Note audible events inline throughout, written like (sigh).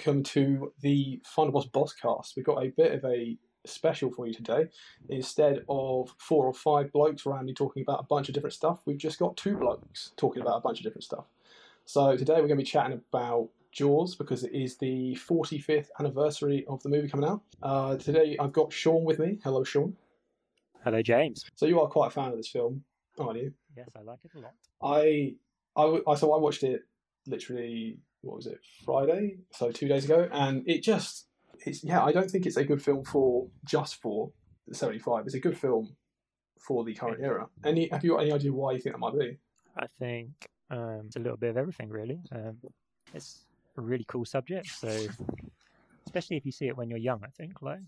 welcome to the Final Boss Bosscast. We've got a bit of a special for you today. Instead of four or five blokes randomly talking about a bunch of different stuff, we've just got two blokes talking about a bunch of different stuff. So today we're going to be chatting about Jaws because it is the 45th anniversary of the movie coming out. Uh, today I've got Shaun with me. Hello, Shaun. Hello, James. So you are quite a fan of this film, aren't you? Yes, I like it a lot. I, I, I so I watched it literally what was it Friday, so two days ago, and it just it's yeah. I don't think it's a good film for just for the seventy five. It's a good film for the current era. Any have you got any idea why you think that might be? I think um, it's a little bit of everything, really. Um, it's a really cool subject, so especially if you see it when you're young, I think like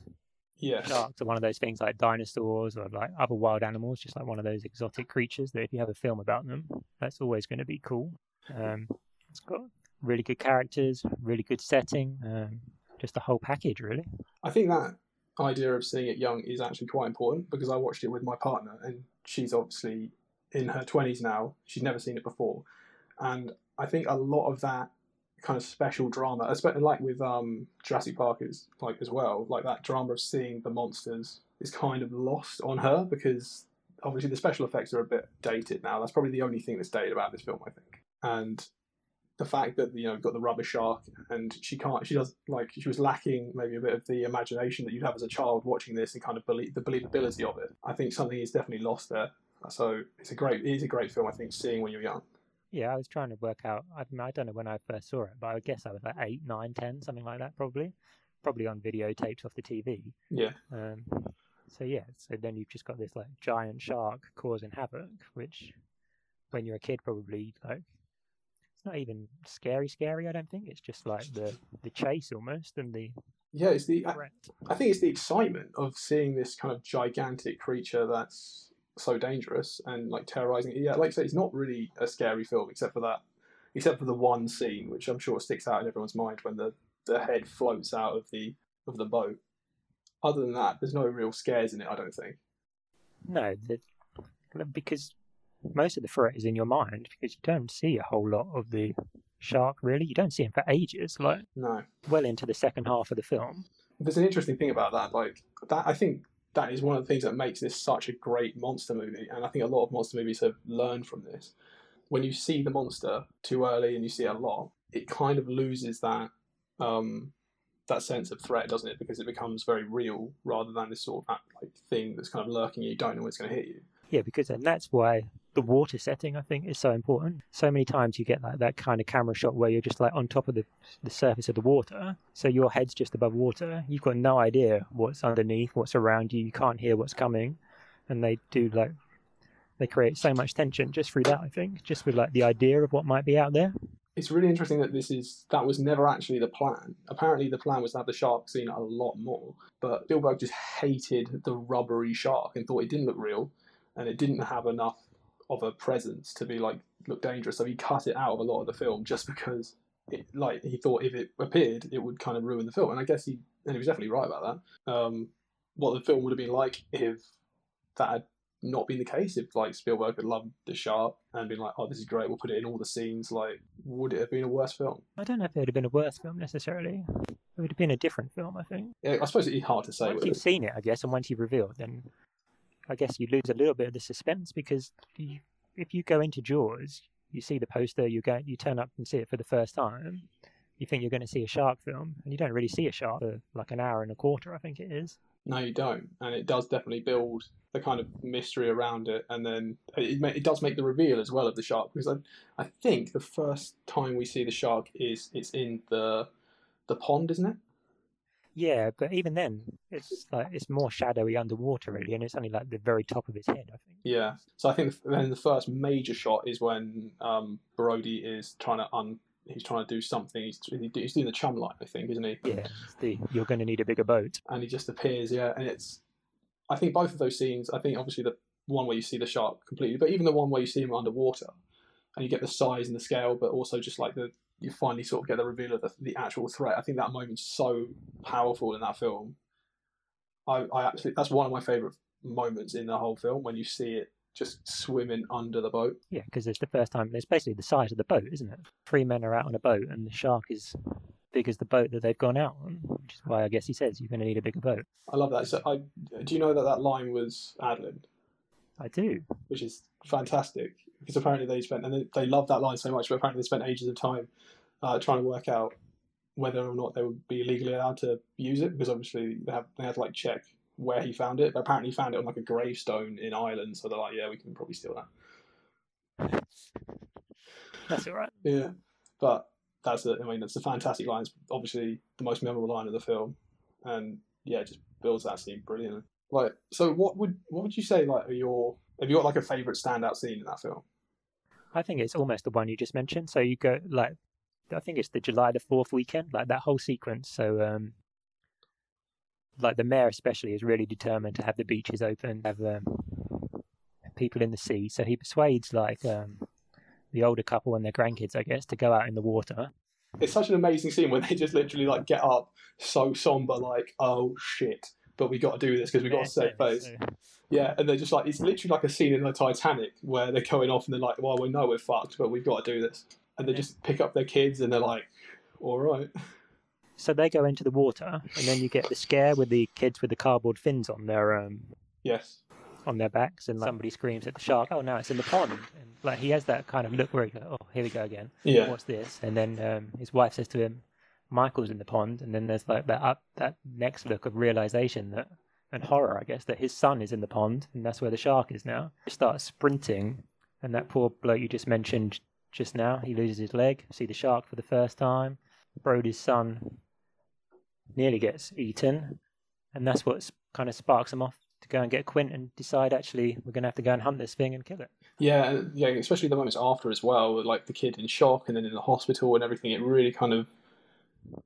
Yeah, sharks are one of those things like dinosaurs or like other wild animals, just like one of those exotic creatures that if you have a film about them, that's always going to be cool. Um, it's got really good characters, really good setting, um, just the whole package, really. I think that idea of seeing it young is actually quite important because I watched it with my partner, and she's obviously in her twenties now. She's never seen it before, and I think a lot of that kind of special drama, especially like with um, Jurassic Park, is like as well, like that drama of seeing the monsters is kind of lost on her because obviously the special effects are a bit dated now. That's probably the only thing that's dated about this film, I think, and the fact that you know you've got the rubber shark and she can't she does like she was lacking maybe a bit of the imagination that you'd have as a child watching this and kind of believe the believability of it i think something is definitely lost there so it's a great it is a great film i think seeing when you're young Yeah, I was trying to work out. I, mean, I don't know when I first saw it, but I guess I was like eight, nine, ten, something like that, probably. Probably on videotapes off the TV. yeah Um, so yeah, so then you've just got this like giant shark causing havoc, which when you're a kid probably like it's not even scary, scary. I don't think it's just like the the chase almost and the yeah it's the I. I think it's the excitement of seeing this kind of gigantic creature that's so dangerous and like terrorizing yeah like i say it's not really a scary film except for that except for the one scene which i'm sure sticks out in everyone's mind when the the head floats out of the of the boat other than that there's no real scares in it i don't think No, the, because most of the threat is in your mind because you don't see a whole lot of the shark really. You don't see him for ages, like no well into the second half of the film. there's an interesting thing about that like that i think that is one of the things that makes this such a great monster movie and i think a lot of monster movies have learned from this when you see the monster too early and you see a lot it kind of loses that um that sense of threat doesn't it because it becomes very real rather than this sort of like thing that's kind of lurking you don't know when it's going to hit you Yeah, because and that's why the water setting I think is so important. So many times you get like that kind of camera shot where you're just like on top of the the surface of the water, so your head's just above water. You've got no idea what's underneath, what's around you. You can't hear what's coming, and they do like they create so much tension just through that. I think just with like the idea of what might be out there. it's really interesting that this is that was never actually the plan. Apparently, the plan was to have the shark seen a lot more, but Spielberg just hated the rubbery shark and thought it didn't look real, and it didn't have enough of a presence to be like look dangerous. So he cut it out of a lot of the film just because it like he thought if it appeared, it would kind of ruin the film. And I guess he and he was definitely right about that. Um, what the film would have been like if that had not been the case if like Spielberg had loved the shark and been like, oh, this is great, we'll put it in all the scenes. Like, would it have been a worse film? I don't know if it would have been a worse film necessarily. It would have been a different film, I think. Yeah, I suppose it's hard to say. once you've it. seen it, I guess, and once you've revealed, then I guess you lose a little bit of the suspense because you, if you go into Jaws, you see the poster, you go, you turn up and see it for the first time, you think you're going to see a shark film, and you don't really see a shark for like an hour and a quarter, I think it is. No, you don't, and it does definitely build the kind of mystery around it, and then it it does make the reveal as well of the shark because I I think the first time we see the shark is it's in the the pond, isn't it? Yeah, but even then, it's like it's more shadowy underwater, really, and it's only like the very top of his head, I think. Yeah. So I think then the first major shot is when um, Brody is trying to un he's trying to do something. He's he's doing the chum line, I think, isn't he? Yeah, the you're going to need a bigger boat. and he just appears. Yeah, and it's. I think both of those scenes. I think obviously the one where you see the shark completely, but even the one where you see him underwater, and you get the size and the scale, but also just like the you finally sort of get the reveal of the, the actual threat. I think that moment's so powerful in that film. I, I actually that's one of my favorite moments in the whole film when you see it just swimming under the boat. Yeah, because it's the first time. It's basically the size of the boat, isn't it? Three men are out on a boat, and the shark is big as the boat that they've gone out on, which is why I guess he says you're going to need a bigger boat. I love that. So, I do you know that that line was ad libbed, I do. which is fantastic because apparently they spent and they, they love that line so much, but apparently they spent ages of time uh, trying to work out whether or not they would be legally allowed to use it because obviously they have they had to like check where he found it. But apparently he found it on like a gravestone in Ireland, so they're like, yeah, we can probably steal that. That's all right. Yeah, but that's a, I mean, it's a fantastic line. It's obviously the most memorable line of the film, and yeah, it just builds that scene brilliantly. Like, so what would what would you say like are your have you got like a favorite standout scene in that film? I think it's almost the one you just mentioned. So you go like, I think it's the July the Fourth weekend, like that whole sequence. So, um, like the mayor especially is really determined to have the beaches open, have um, people in the sea. So he persuades like um, the older couple and their grandkids, I guess, to go out in the water. It's such an amazing scene where they just literally like get up so somber, like oh shit, but we got to do this because we got to save face. So- Yeah, and they're just like it's literally like a scene in the Titanic where they're going off and they're like, well, we know we're fucked, but we've got to do this, and they Yeah. just pick up their kids and they're like, all right. So they go into the water, and then you get the scare with the kids with the cardboard fins on their um, Yes. on their backs, and like, somebody screams at the shark. Oh no, it's in the pond! And like he has that kind of look where he goes, "Oh, here we go again. Yeah. What's this?" And then um, his wife says to him, "Michael's in the pond." And then there's like that up that next look of realization that and horror, I guess, that his son is in the pond, and that's where the shark is now. He starts sprinting, and that poor bloke you just mentioned just now, he loses his leg. See the shark for the first time. Brody's son nearly gets eaten, and that's what kind of sparks him off to go and get Quint and decide actually we're going to have to go and hunt this thing and kill it. Yeah, yeah, especially the moments after as well, like the kid in shock and then in the hospital and everything. It really kind of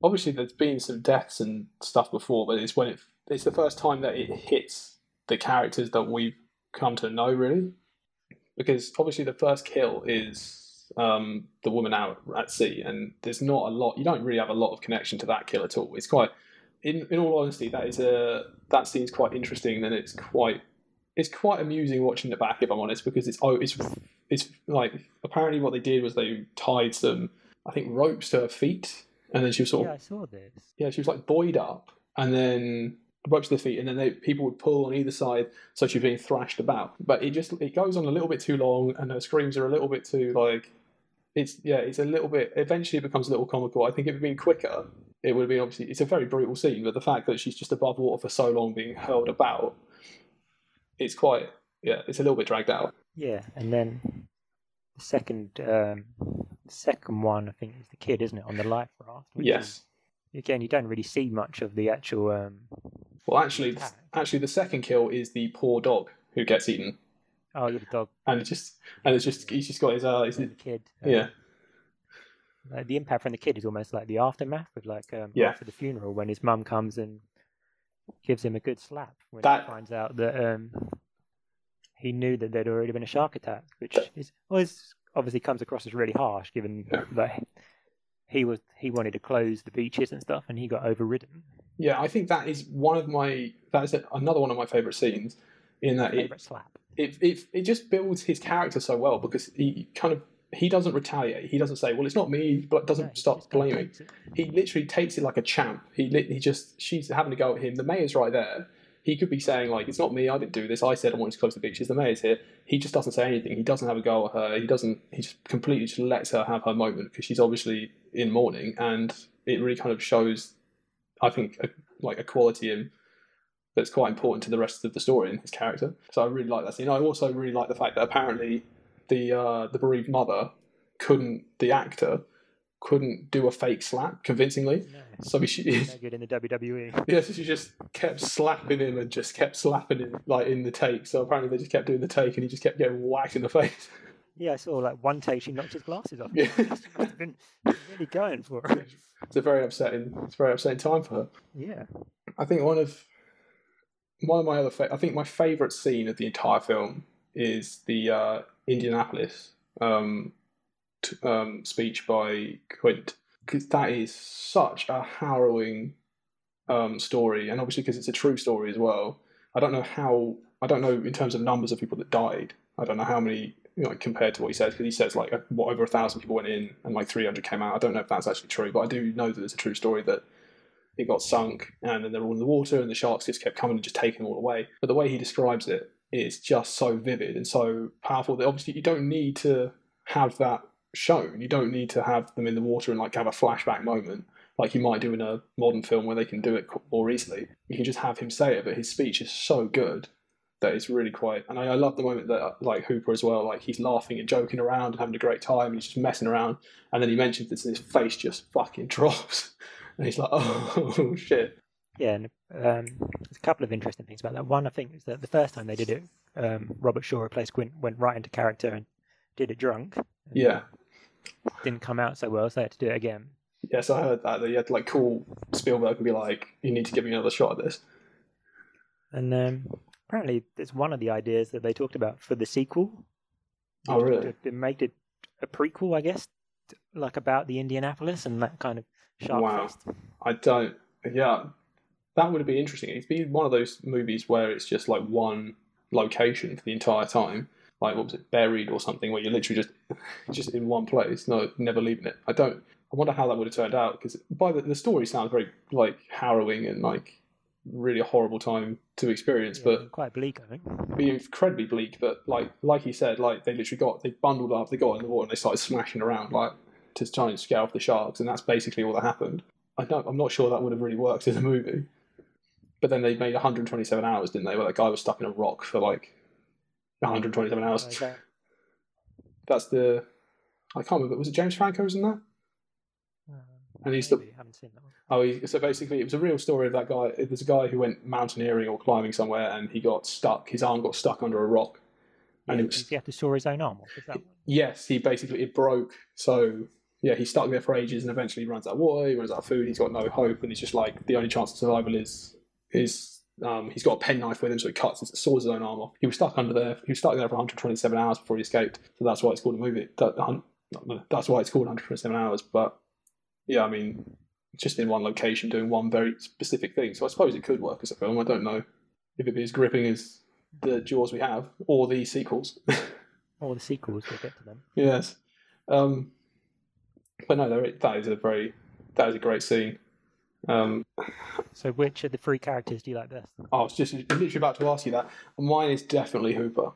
obviously there's been some deaths and stuff before, but it's when it it's the first time that it hits the characters that we've come to know really, because obviously the first kill is um, the woman out at sea, and there's not a lot. You don't really have a lot of connection to that kill at all. It's quite, in in all honesty, that is a that scene's quite interesting, and it's quite it's quite amusing watching it back if I'm honest because it's oh it's it's like apparently what they did was they tied some I think ropes to her feet and then she was sort Yeah, of I saw this. yeah she was like buoyed up and then ropes to the feet and then they people would pull on either side so she's being thrashed about. But it just it goes on a little bit too long and her screams are a little bit too like it's yeah it's a little bit eventually it becomes a little comical. I think if it had been quicker it would have been obviously it's a very brutal scene but the fact that she's just above water for so long being hurled about it's quite yeah it's a little bit dragged out. Yeah, and then the second um, the second one I think is the kid, isn't it, on the life raft? which yes is- again, you don't really see much of the actual. Um, Well, actually, attack. actually, the second kill is the poor dog who gets eaten, oh, yeah, the dog, and it just and it's just he's just got his uh, his, the kid. um, yeah, like, the impact from the kid is almost like the aftermath of like um, Yeah. after the funeral when his mum comes and gives him a good slap when That- he finds out that um, he knew that there'd already been a shark attack, which is well, it's obviously comes across as really harsh given that he was he wanted to close the beaches and stuff and he got overridden. yeah. I think that is one of my that is another one of my favorite scenes in that it, Favorite slap. it it it just builds his character so well because he kind of he doesn't retaliate. He doesn't say, "Well, it's not me," but doesn't No, blaming. he literally takes it like a champ. He he just she's having to go at him. The mayor's right there. He could be saying like, "It's not me. I didn't do this. I said I wanted to close the beaches. The mayor's here." He just doesn't say anything. He doesn't have a go at her. He doesn't. He just completely just lets her have her moment because she's obviously in mourning, and it really kind of shows, I think, a, like a quality in that's quite important to the rest of the story and his character. So I really like that scene. I also really like the fact that apparently the uh, the bereaved mother couldn't the actor couldn't do a fake slap convincingly. No, So she, no good in the. WWE. (laughs) yeah, so she just kept slapping him and just kept slapping him like in the take. So apparently they just kept doing the take and he just kept getting whacked in the face. (laughs) Yeah, I saw like one take she knocked his glasses off. Yeah. Been really going for it. (laughs) It's a very upsetting, it's a very upsetting time for her. Yeah. I think one of one of my other, fa- I think my favourite scene of the entire film is the uh, Indianapolis um, um, speech by Quint because that is such a harrowing um, story, and obviously because it's a true story as well. I don't know how. I don't know in terms of numbers of people that died. I don't know how many you know, compared to what he says because he says like what over a thousand people went in and like 300 came out. I don't know if that's actually true, but I do know that it's a true story that it got sunk and then they're all in the water and the sharks just kept coming and just taking them all away. But the way he describes it is just so vivid and so powerful that obviously you don't need to have that shown. You don't need to have them in the water and like have a flashback moment like you might do in a modern film where they can do it more easily. You can just have him say it, but his speech is so good that it's really quite. And I, I love the moment that like Hooper as well, like he's laughing and joking around and having a great time, and he's just messing around. And then he mentions this, and his face just fucking (laughs) drops, and he's like, (laughs) "Oh shit." Yeah, and um, there's a couple of interesting things about that. One, I think, is that the first time they did it, um, Robert Shaw replaced Quint, went right into character and did it drunk. Yeah. Didn't come out so well, so they had to do it again. Yes, I heard that. That you had to like call Spielberg and be like, "You need to give me another shot at this." And um, apparently, it's one of the ideas that they talked about for the sequel. Oh, really? To, to make it a prequel, I guess, like about the Indianapolis and that kind of shark Wow. fest. I don't. Yeah, that would be interesting. It's been one of those movies where it's just like one location for the entire time. Like what was it, Buried or something, where you're literally just just in one place, no, never leaving it. I don't. I wonder how that would have turned out because by the the story sounds very like harrowing and like really a horrible time to experience, Yeah, but quite bleak, I think. be incredibly bleak. But like like he said, like they literally got they bundled up, they got in the water, and they started smashing around like to try and scare off the sharks, and that's basically all that happened. I don't, I'm not sure that would have really worked in a movie. But then they made 127 hours, didn't they? Where that guy was stuck in a rock for like 127 hours. That. That's the I can't remember. Was it James Franco was in that? Um, And he's the- maybe, haven't seen that one. Oh, he, so basically, it was a real story of that guy. There's a guy who went mountaineering or climbing somewhere, and he got stuck. His arm got stuck under a rock, and Yeah, it was he have to saw his own arm off? Is that one? Yes, he basically it broke. So yeah, he's stuck there for ages, and eventually he runs out of water. He runs out of food. He's got no hope, and he's just like the only chance of survival is is um, he's got a penknife with him, so he cuts and saws his own arm off. He was stuck under there. He was stuck there for 127 hours before he escaped. So that's why it's called a movie. That, that's why it's called 127 hours. But yeah, I mean, just in one location doing one very specific thing. So I suppose it could work as a film. I don't know if it'd be as gripping as the Jaws we have or the sequels. (laughs) Or the sequels, we'll get to them. Yes. Um, but no, that is a very that is a great scene. Um, So, which of the three characters do you like best? I was just literally about to ask you that. Mine is definitely Hooper.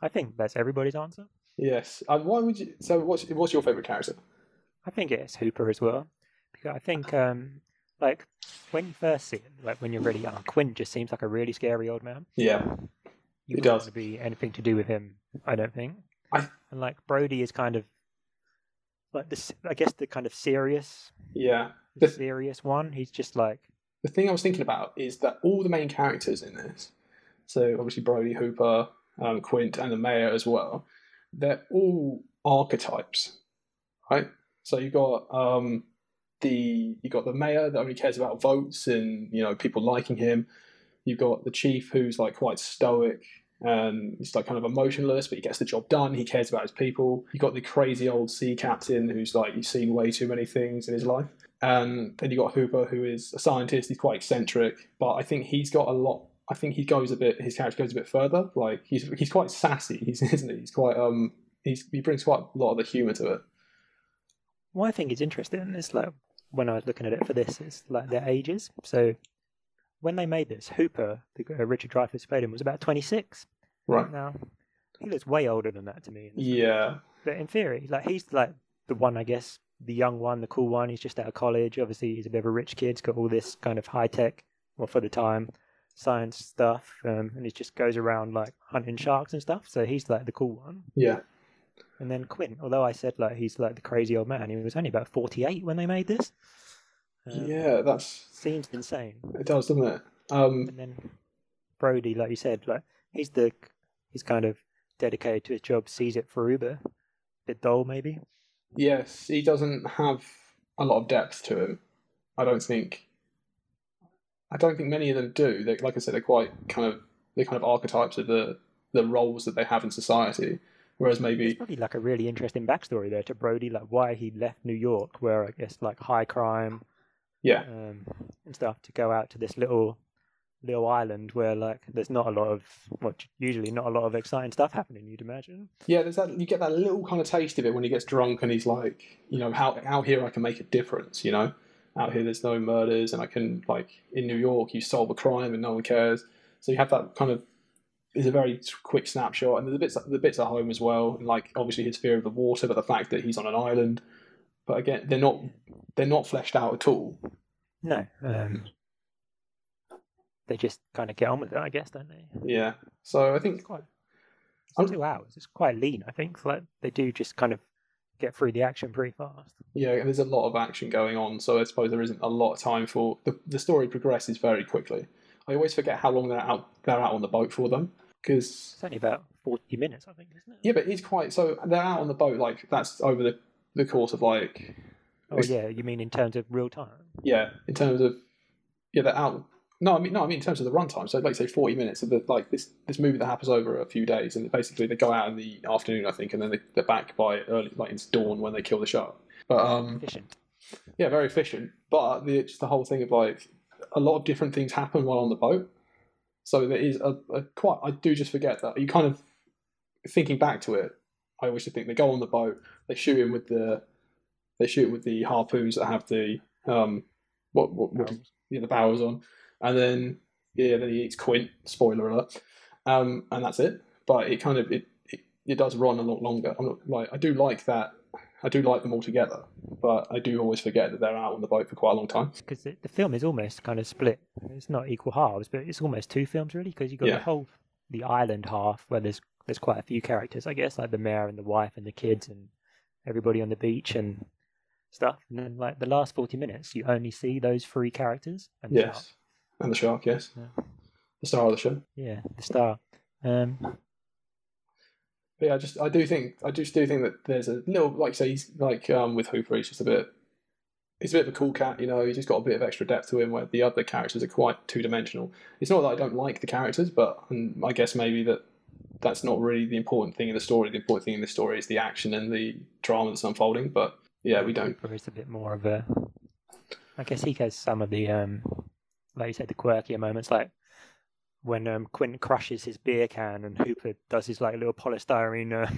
I think that's everybody's answer. Yes. And why would you? So, what's what's your favorite character? I think it's Hooper as well. Because I think, um, like, when you first see it, like when you're really young, Quint just seems like a really scary old man. Yeah. You He wouldn't does. want to be anything to do with him, I don't think. I- And, like, Brody is kind of, like, this, I guess, the kind of serious, Yeah. the The- serious one. He's just like, The thing I was thinking about is that all the main characters in this, so obviously Brody, Hooper, um, Quint, and the mayor as well, they're all archetypes, right? So you've got um, the you got the mayor that only cares about votes and you know people liking him. You've got the chief who's like quite stoic and he's like kind of emotionless, but he gets the job done. He cares about his people. You got the crazy old sea captain who's like he's seen way too many things in his life. And then you got Hooper, who is a scientist. He's quite eccentric, but I think he's got a lot. I think he goes a bit. His character goes a bit further. Like he's he's quite sassy. (laughs) He's isn't he? He's quite um. He's he brings quite a lot of the humour to it. what I think is interesting is, like, when I was looking at it for this, is like their ages. So, when they made this, Hooper, the, uh, Richard Dreyfuss played him, was about 26. Right. Now, he looks way older than that to me. in this film. Yeah. But in theory, like he's like the one, I guess, the young one, the cool one. He's just out of college. Obviously, he's a bit of a rich kid. He's got all this kind of high tech, well, for the time, science stuff, um, and he just goes around like hunting sharks and stuff. So he's like the cool one. Yeah. And then Quint, although I said like he's like the crazy old man, he was only about forty-eight when they made this. Um, Yeah. That's seems insane. it. Does doesn't it? Um. And then Brody, like you said, like he's the he's kind of dedicated to his job, sees it for but a bit dull maybe. Yes, he doesn't have a lot of depth to him. I don't think. I don't think many of them do. They, like I said, they're quite kind of they're kind of archetypes of the the roles that they have in society. Whereas maybe it's probably like a really interesting backstory there to Brody, like why he left New York, where I guess like high crime yeah, um, and stuff, to go out to this little little island where like there's not a lot of well, usually not a lot of exciting stuff happening. You'd imagine. Yeah, there's that. You get that little kind of taste of it when he gets drunk and he's like, you know, how out here I can make a difference. You know, out here there's no murders and I can like in New York you solve a crime and no one cares. So you have that kind of is a very quick snapshot, and the bits the bits at home as well, and like obviously his fear of the water, but the fact that he's on an island. But again, they're not they're not fleshed out at all. No, um, they just kind of get on with it, I guess, don't they? Yeah. So I think It's quite it's two hours. It's quite lean, I think. Like they do just kind of get through the action pretty fast. yeah, there's a lot of action going on, so I suppose there isn't a lot of time for the the story progresses very quickly. I always forget how long they're out they're out on the boat for them because It's only about forty minutes, I think, isn't it? yeah, but it's quite so they're out on the boat like that's over the the course of like Oh yeah, you mean in terms of real time? yeah in terms of yeah they're out. No, I mean no, I mean in terms of the runtime. So like say forty minutes of the like this this movie that happens over a few days, and basically they go out in the afternoon, I think, and then they, they're back by early like it's dawn when they kill the shark. But um, Efficient. yeah, very efficient. But the, just the whole thing of like a lot of different things happen while on the boat. So there is a, a quite. I do just forget that you kind of thinking back to it. I always think they go on the boat, they shoot him with the, they shoot him with the harpoons that have the um, what what, what yeah, the barrels on, and then yeah, then he eats Quint. Spoiler alert, um, and that's it. But it kind of it, it it does run a lot longer. I'm not like I do like that. I do like them all together, but I do always forget that they're out on the boat for quite a long time. Because the, the film is almost kind of split. It's not equal halves, but it's almost two films really. Because you've got Yeah. the whole the island half where there's there's quite a few characters, I guess, like the mayor and the wife and the kids and everybody on the beach and stuff. And then like the last forty minutes, you only see those three characters. And the Yes, shark. and the shark. Yes, Yeah. the star of the show. yeah, the star. Um, But yeah, I just I do think I just do think that there's a little like say he's like um with Hooper he's just a bit he's a bit of a cool cat, you know, he's just got a bit of extra depth to him where the other characters are quite two dimensional. It's not that I don't like the characters, but um, I guess maybe that that's not really the important thing in the story. The important thing in the story is the action and the drama that's unfolding. But yeah, we don't Hooper is a bit more of a. I guess he has some of the, um, like you said, the quirkier moments, like when um, Quentin crushes his beer can and Hooper does his like little polystyrene uh,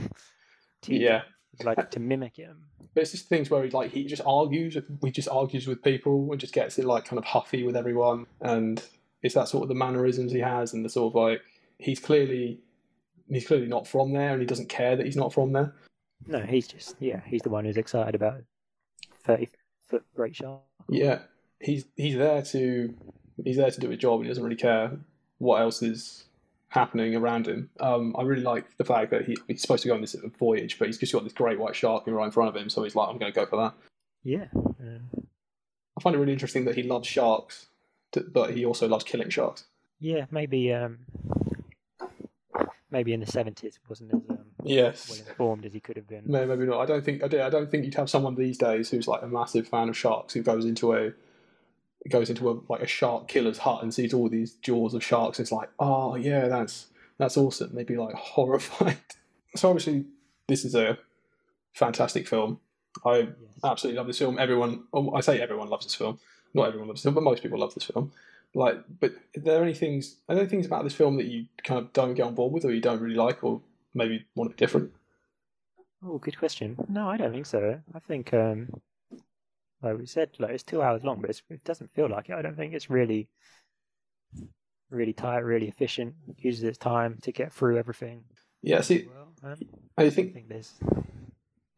yeah. like to mimic him. But it's just things where he like he just argues he just argues with people and just gets it like kind of huffy with everyone and it's that sort of the mannerisms he has and the sort of like he's clearly he's clearly not from there and he doesn't care that he's not from there. No, he's just yeah, he's the one who's excited about thirty foot great shark. Yeah. He's he's there to he's there to do a job and he doesn't really care what else is happening around him. Um, I really like the fact that he, he's supposed to go on this voyage, but he's just got this great white shark right in front of him, so he's like, I'm going to go for that. Yeah, um, I find it really interesting that he loves sharks, but he also loves killing sharks. yeah, maybe um, maybe in the seventies wasn't as um, well informed as he could have been. No, maybe not. I don't think I do. I don't think you'd have someone these days who's like a massive fan of sharks who goes into a goes into a like a shark killer's hut and sees all these jaws of sharks. It's like, oh yeah, that's that's awesome. They'd be like (laughs) horrified. So obviously, this is a fantastic film. I Yes. absolutely love this film. Everyone, oh, I say everyone loves this film. Not everyone loves this film, but most people love this film. Like, but are there any things? Are there things about this film that you kind of don't get on board with, or you don't really like, or maybe want it different? Oh, good question. No, I don't think so. I think, um, like we said, like it's two hours long, but it's, it doesn't feel like it. I don't think it's really, really tight, really efficient. Uses its time to get through everything. Yeah. See, Well, um, I think think there's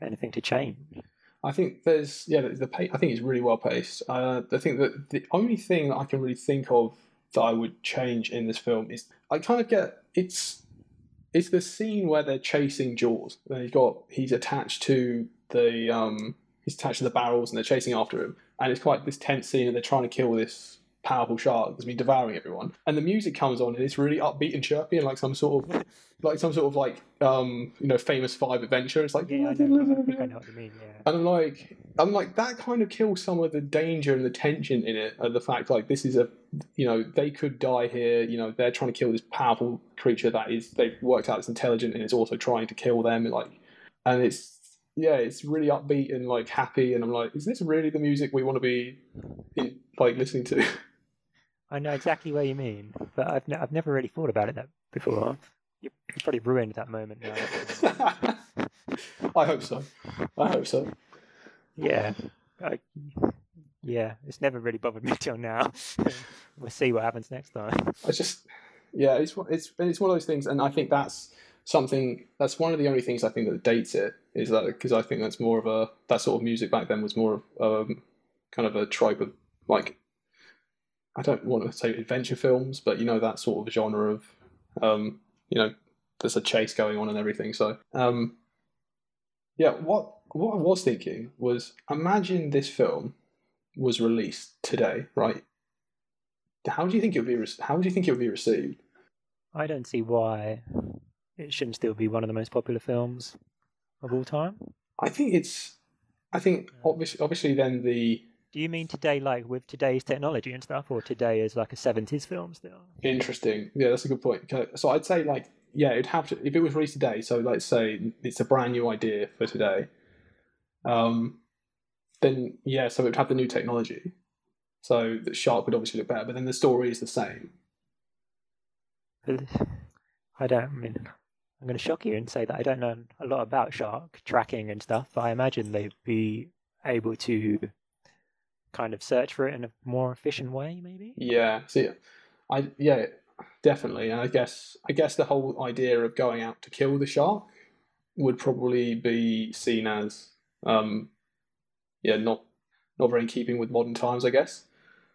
anything to change. I think there's yeah the, the I think it's really well paced. Uh, I think that the only thing that I can really think of that I would change in this film is I kind of get it's it's the scene where they're chasing Jaws. He's got he's attached to the um he's attached to the barrels and they're chasing after him. And it's quite this tense scene and they're trying to kill this powerful shark that's been devouring everyone. And the music comes on and it's really upbeat and chirpy and like some sort of (laughs) like some sort of like um you know famous five adventure. It's like Yeah, I know. I think I know what you mean. Yeah. and I'm like, I'm like that kind of kills some of the danger and the tension in it, and the fact like this is a, you know, they could die here. You know, they're trying to kill this powerful creature that is they've worked out it's intelligent and it's also trying to kill them. And like, and it's yeah, it's really upbeat and like happy. And I'm like, is this really the music we want to be in, like listening to? (laughs) I know exactly what you mean, but I've ne- I've never really thought about it that before. You you probably ruined that moment now. (laughs) I hope so. I hope so. yeah, I, yeah. It's never really bothered me till now. (laughs) we'll see what happens next time. I just, yeah, it's one- it's it's one of those things, and I think that's something that's one of the only things I think that dates it is that because I think that's more of a that sort of music back then was more of um, kind of a tribe of like I don't want to say adventure films, but you know that sort of genre of um, you know there's a chase going on and everything. So um, yeah, what what I was thinking was imagine this film was released today, right? How do you think it would be? Re- how do you think it would be received? I don't see why it shouldn't still be one of the most popular films of all time. I think it's. I think obviously, obviously, then the Do you mean today, like with today's technology and stuff, or today as like a seventies film still? interesting. Yeah, that's a good point. So I'd say like yeah, it'd have to if it was released today. So let's say it's a brand new idea for today. Um, then yeah, so it would have the new technology. So the shark would obviously look better, but then the story is the same. I don't. I mean, I'm going to shock you and say that I don't know a lot about shark tracking and stuff, but I imagine they'd be able to kind of search for it in a more efficient way, maybe. Yeah. See, I yeah, definitely. And I guess I guess the whole idea of going out to kill the shark would probably be seen as um, yeah, not not very in keeping with modern times. I guess.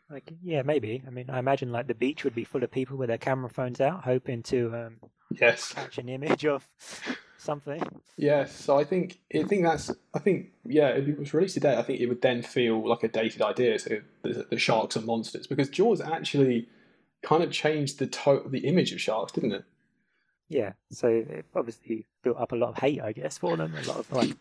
Like, yeah, maybe. I mean, I imagine like the beach would be full of people with their camera phones out, hoping to um, Yes. catch an image of something. Yes. So I think I think that's I think yeah, if it was released today, I think it would then feel like a dated idea. So the, the sharks are monsters because Jaws actually kind of changed the to- the image of sharks, didn't it? Yeah, so it obviously built up a lot of hate, I guess, for them. A lot of like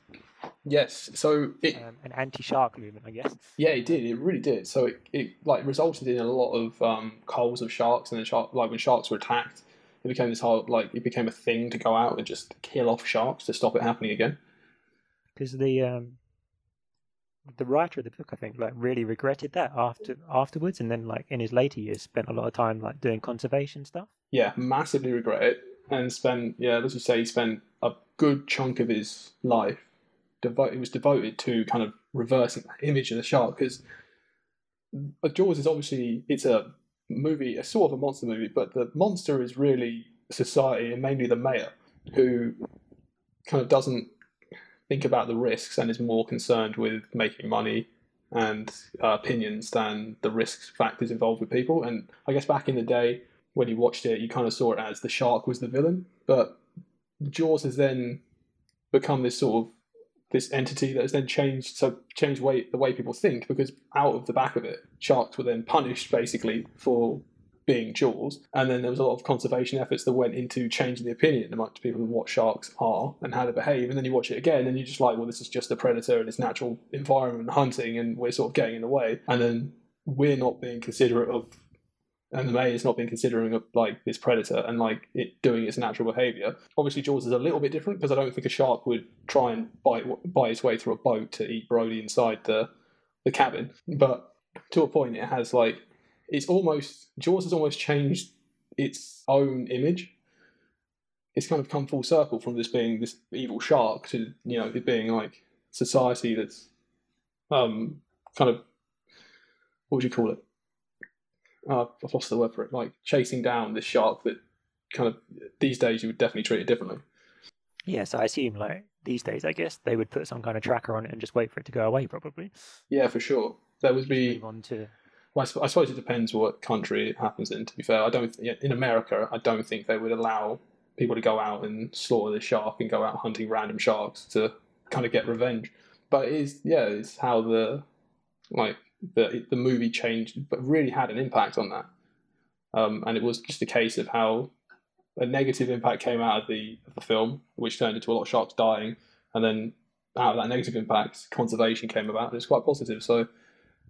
Yes. So it um, an anti-shark movement, I guess. Yeah, it did. It really did. So it, it like resulted in a lot of um, culls of sharks, and then shark like when sharks were attacked, it became this whole like it became a thing to go out and just kill off sharks to stop it happening again. because the um the writer of the book I think like really regretted that after afterwards and then like in his later years spent a lot of time like doing conservation stuff Yeah, massively regret it, and spent yeah, let's just say he spent a good chunk of his life devoted. It was devoted to kind of reversing that image of the shark because Jaws is obviously it's a movie, a sort of a monster movie, but the monster is really society and mainly the mayor who kind of doesn't think about the risks and is more concerned with making money and uh, opinions than the risk factors involved with people. And I guess back in the day when you watched it, you kind of saw it as the shark was the villain, but Jaws has then become this sort of this entity that has then changed so changed way the way people think because out of the back of it, sharks were then punished basically for being Jaws, and then there was a lot of conservation efforts that went into changing the opinion amongst people of what sharks are and how they behave. And then you watch it again, and you're just like, well, this is just a predator in its natural environment hunting, and we're sort of getting in the way. And then we're not being considerate of, and the mayor's not being considering like this predator and like it doing its natural behaviour. Obviously, Jaws is a little bit different because I don't think a shark would try and bite bite its way through a boat to eat Brody inside the the cabin, but to a point, it has like it's almost Jaws has almost changed its own image. It's kind of come full circle from this being this evil shark to you know it being like society that's um kind of what would you call it? Uh, I've lost the word for it. Like chasing down this shark that kind of these days you would definitely treat it differently. yeah so I assume like these days I guess they would put some kind of tracker on it and just wait for it to go away probably Yeah, for sure. There would be move on to Well, I sup- I suppose it depends what country it happens in. To be fair, I don't. In America, I don't think they would allow people to go out and slaughter the shark and go out hunting random sharks to kind of get revenge. But it is yeah, it's how the like the the movie changed, but really had an impact on that. Um, and it was just a case of how a negative impact came out of the of the film, which turned into a lot of sharks dying, and then out of that negative impact, conservation came about. And it's quite positive. So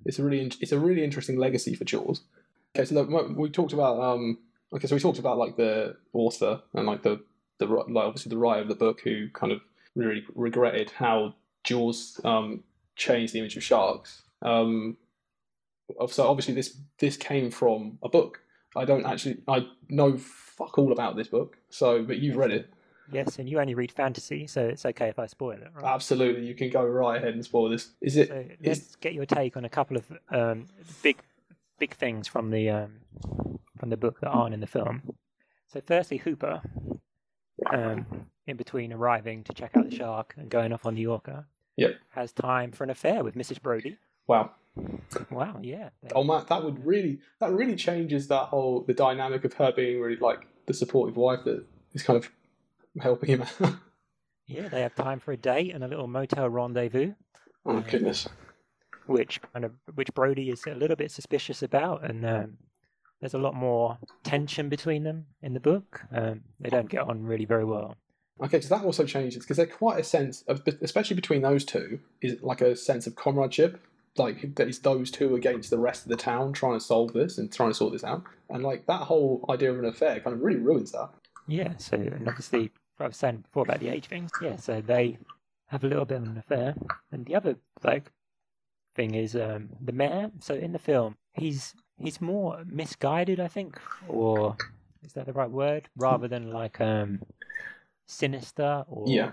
it's a really it's a really interesting legacy for Jaws. Okay, so look, we talked about um okay, so we talked about like the author and like the the like obviously the writer of the book who kind of really regretted how Jaws um changed the image of sharks. Um, So obviously this this came from a book. I don't actually I know fuck all about this book. So, but you've read it. Yes, and you only read fantasy, so it's okay if I spoil it. Right? Absolutely, you can go right ahead and spoil this. Is it? So let's get your take on a couple of um, big, big things from the um, from the book that aren't in the film. So, firstly, Hooper, um, in between arriving to check out the shark and going off on the Orca, Yep. has time for an affair with Mrs. Brody. Wow. Wow, yeah. Oh man, that would really that really changes that whole the dynamic of her being really like the supportive wife that is kind of helping him out. (laughs) Yeah, they have time for a date and a little motel rendezvous, oh goodness. which kind of which Brody is a little bit suspicious about, and um, there's a lot more tension between them in the book. Um, they don't get on really very well. Okay, so that also changes because there's quite a sense of, especially between those two, is like a sense of comradeship. Like that is those two against the rest of the town trying to solve this and trying to sort this out, and like that whole idea of an affair kind of really ruins that. Yeah, so and obviously, what I was saying before about the age things. Yeah, so they have a little bit of an affair, and the other like thing is um, the mayor. So in the film, he's he's more misguided, I think, or is that the right word? Rather than like um, sinister or Yeah.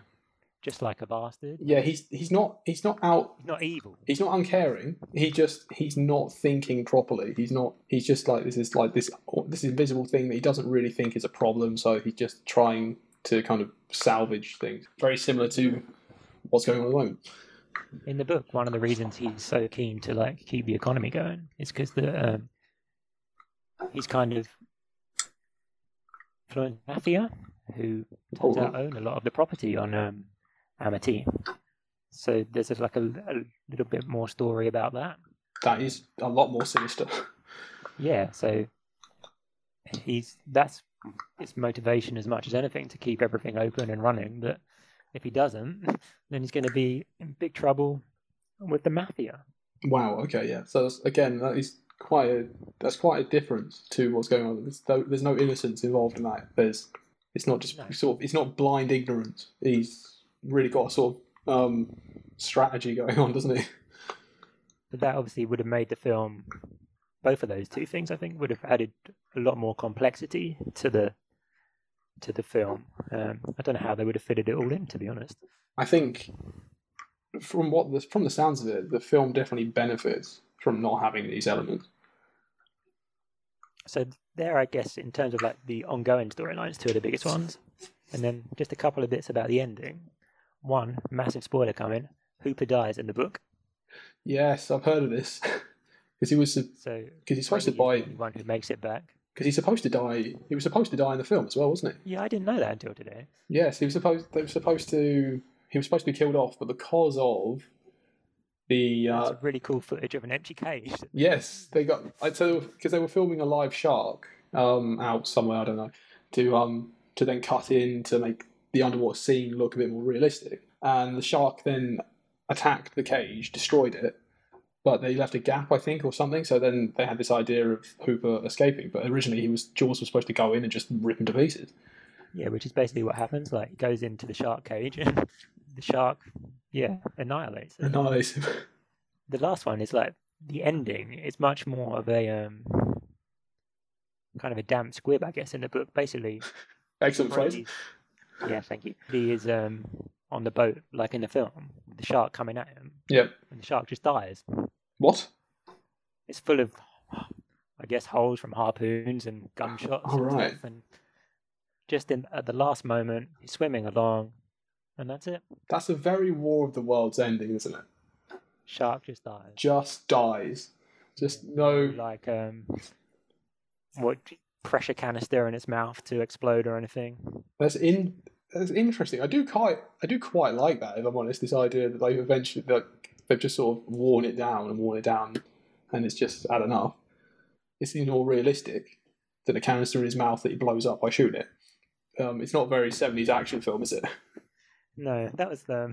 Just like a bastard. Yeah, he's he's not he's not out He's not evil. he's not uncaring. He just he's not thinking properly. He's not. He's just like this is like this this invisible thing that he doesn't really think is a problem. So he's just trying to kind of salvage things. Very similar to what's going on at the moment. in the book, one of the reasons he's so keen to like keep the economy going is because the um, he's kind of fluent mafia who turns Oh. out own a lot of the property on um, Amity. So there's just like a, a little bit more story about that. That is a lot more sinister. (laughs) Yeah, so he's that's his motivation as much as anything to keep everything open and running. But if he doesn't, (laughs) then he's going to be in big trouble with the mafia. wow. Okay. Yeah. So that's, again, that is quite a that's quite a difference to what's going on. There's no, there's no innocence involved in that. There's it's not just No. sort of it's not blind ignorance. He's really got a sort of um, strategy going on, doesn't he? But that obviously would have made the film, both of those two things, I think, would have added a lot more complexity to the to the film. Um, I don't know how they would have fitted it all in, to be honest. I think from what the, from the sounds of it, the film definitely benefits from not having these elements. So there, I guess, in terms of like the ongoing storylines, two of the biggest ones, and then just a couple of bits about the ending. One massive spoiler coming: Hooper dies in the book. Yes, I've heard of this (laughs) because he was because So he's supposed to buy the one who makes it back. because he's supposed to die. He was supposed to die in the film as well, wasn't he? Yeah, I didn't know that until today. Yes, he was supposed. They were supposed to. He was supposed to be killed off, but because of the uh, It's really cool footage of an empty cage. Yes, they got. I'd say because they were filming a live shark um, out somewhere. I don't know to um to then cut in to make the underwater scene look a bit more realistic. And the shark then attacked the cage, destroyed it, but they left a gap, I think, or something. So then they had this idea of Hooper escaping. But originally, he was Jaws was supposed to go in and just rip him to pieces. Yeah, which is basically what happens. Like, it goes into the shark cage, and (laughs) the shark, yeah, annihilates it. Annihilate him. (laughs) The last one is like the ending. It's much more of a um, kind of a damp squib, I guess, in the book. Basically, (laughs) Excellent phrase. Yeah, thank you. He is um, on the boat, like in the film, the shark coming at him, Yep. and the shark just dies. What? It's full of, I guess, holes from harpoons and gunshots. All and right. stuff, and just in at the last moment, he's swimming along, and that's it. That's a very War of the Worlds ending, isn't it? Shark just dies. Just dies. Just no. like um, what pressure canister in its mouth to explode or anything. That's in. That's interesting. I do quite. I do quite like that. If I'm honest, this idea that they've eventually that they've just sort of worn it down and worn it down, and it's just had enough. It seems more realistic than a canister in his mouth that he blows up by shooting it. Um, it's not very 70s action film, is it? No, that was the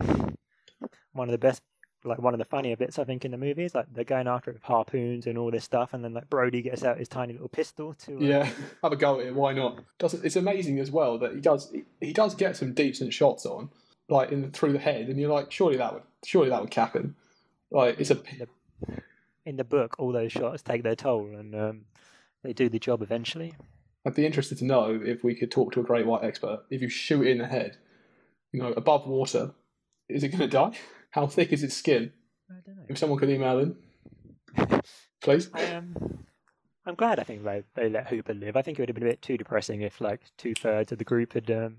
one of the best, like one of the funnier bits I think in the movie is like they're going after it with harpoons and all this stuff, and then like Brody gets out his tiny little pistol to uh, Yeah, (laughs) have a go at it. Why not? Doesn't it's amazing as well that he does he, he does get some decent shots on, like in through the head, and you're like, surely that would surely that would cap him. Like it's a the, in the book, all those shots take their toll, and um, they do the job eventually. I'd be interested to know if we could talk to a great white expert. If you shoot it in the head, you know, above water, is it going to die? (laughs) How thick is its skin? I don't know. If someone could email in, (laughs) please. I am. I'm glad. I think they they let Hooper live. I think it would have been a bit too depressing if like two thirds of the group had um,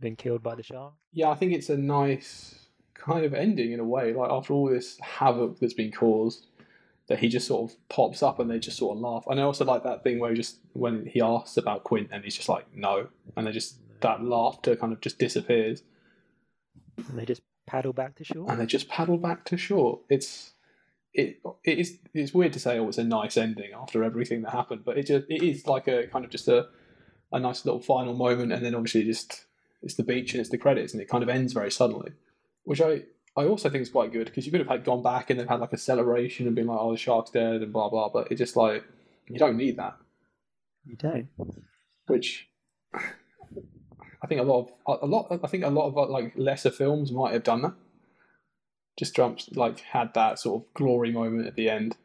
been killed by the shark. Yeah, I think it's a nice kind of ending in a way. Like after all this havoc that's been caused, that he just sort of pops up and they just sort of laugh. And I also like that thing where he just when he asks about Quint and he's just like no, and they just that laughter kind of just disappears And they just paddle back to shore. and they just paddle back to shore. It's it it is it's weird to say oh it's a nice ending after everything that happened, but it just it is like a kind of just a a nice little final moment, and then obviously just it's the beach and it's the credits, and it kind of ends very suddenly, which I I also think is quite good because you could have had gone back and they've had like a celebration and been like oh the shark's dead and blah blah, but it just like you don't need that, You don't. which. I think a lot of a lot. I think a lot of uh, like lesser films might have done that. Just jumps like had that sort of glory moment at the end,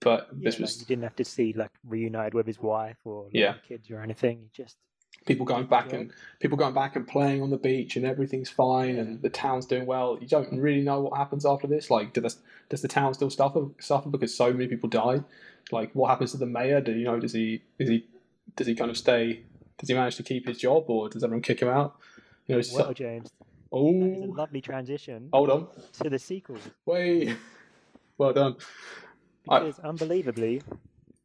but Yeah, this like, was you didn't have to see like reunited with his wife or like, Yeah. kids or anything. You just people going back and people going back and playing on the beach and everything's fine and the town's doing well. You don't really know what happens after this. Like, do the, does the town still suffer suffer because so many people died? Like, what happens to the mayor? Do you know? Does he is he does he kind of stay? Does he manage to keep his job or does everyone kick him out? You know, well, James. That is a oh, lovely transition hold on, to the sequel wait, (laughs) well done. I- because unbelievably,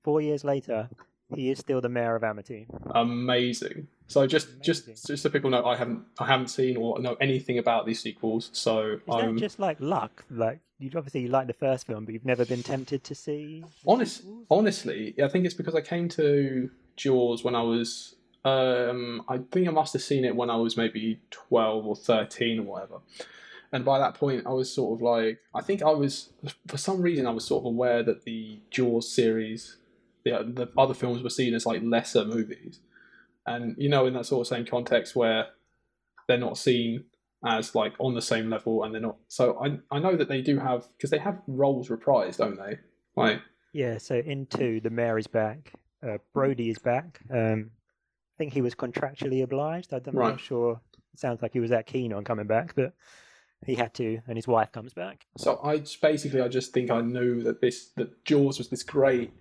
four years later, he is still the mayor of Amity. amazing. So just just Amazing. just so people know, I haven't I haven't seen or know anything about these sequels. So Is I'm that just like luck? Like you obviously you like the first film, but you've never been tempted to see. honest sequels? honestly, I think it's because I came to Jaws when I was um I think I must have seen it when I was maybe twelve or thirteen or whatever. And by that point, I was sort of like, I think I was, for some reason, I was sort of aware that the Jaws series, the, the other films were seen as like lesser movies. And, you know, in that sort of same context where they're not seen as like on the same level and they're not. So I, I know that they do have, because they have roles reprised, don't they? Like, Yeah, so in two, the mayor is back. Uh, Brody is back. Um, think he was contractually obliged. I'm right. not sure. It sounds like he was that keen on coming back, but he had to, and his wife comes back. So I just basically, I just think I knew that this that Jaws was this great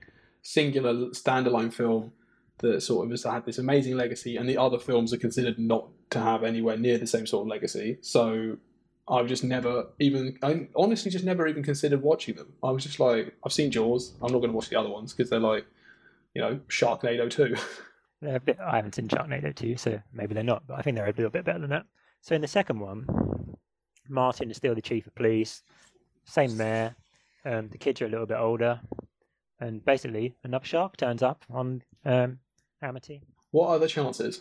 singular standalone film that sort of has had this amazing legacy, and the other films are considered not to have anywhere near the same sort of legacy. So I've just never even, I honestly just never even considered watching them. I was just like, I've seen Jaws, I'm not going to watch the other ones because they're like, you know, Sharknado 2. (laughs) bit, I haven't seen Sharknado 2, so maybe they're not, but I think they're a little bit better than that. So in the second one, Martin is still the chief of police, same mayor. Um, the kids are a little bit older, and basically another shark turns up on um, Amity. what are the chances?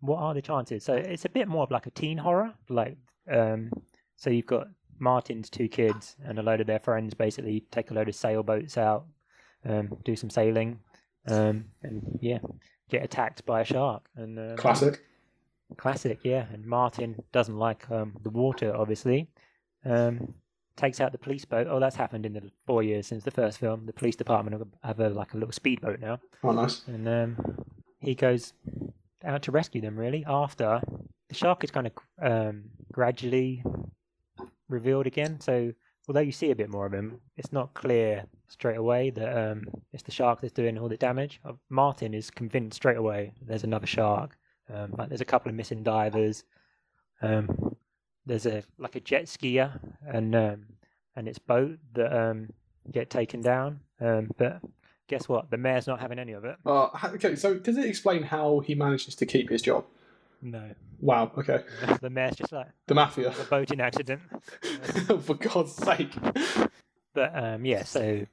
What are the chances? So it's a bit more of like a teen horror, like um, so you've got Martin's two kids and a load of their friends basically take a load of sailboats out, um, do some sailing, um, and yeah, get attacked by a shark. And um, Classic. Classic, yeah. And Martin doesn't like um, the water, obviously. Um, takes out the police boat. Oh, that's happened in the four years since the first film. The police department have- have a, like a little speedboat now, Oh, nice. and um, he goes out to rescue them. Really, after the shark is kind of um, gradually revealed again. So although you see a bit more of him, it's not clear straight away that um, it's the shark that's doing all the damage. Uh, Martin is convinced straight away there's another shark. Um, there's a couple of missing divers. Um, there's a like a jet skier and um, and its boat that um, get taken down. Um, but guess what? The mayor's not having any of it. Uh, okay, so does it explain how he manages to keep his job? No, Wow. Okay. the mayor's just like The mafia. a boating accident. (laughs) For God's sake. But um, yeah, so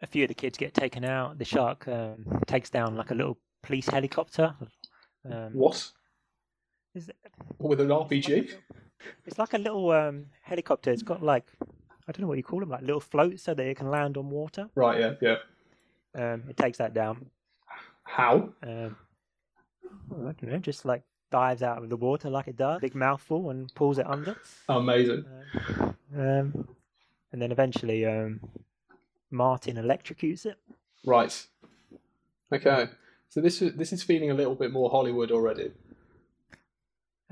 a few of the kids get taken out. The shark um, takes down like a little police helicopter. Um, What? is it- With an it's like a RPG? little- It's like a little um, helicopter. It's got like I don't know what you call them, like little floats, so that it can land on water. Right. Yeah. Yeah. Um, it takes that down. How? Um, well, I don't know, just like dives out of the water like it does, big mouthful, and pulls it under. Amazing. Um, um, and then eventually, um, Martin electrocutes it. Right. Okay. So this is this is feeling a little bit more Hollywood already.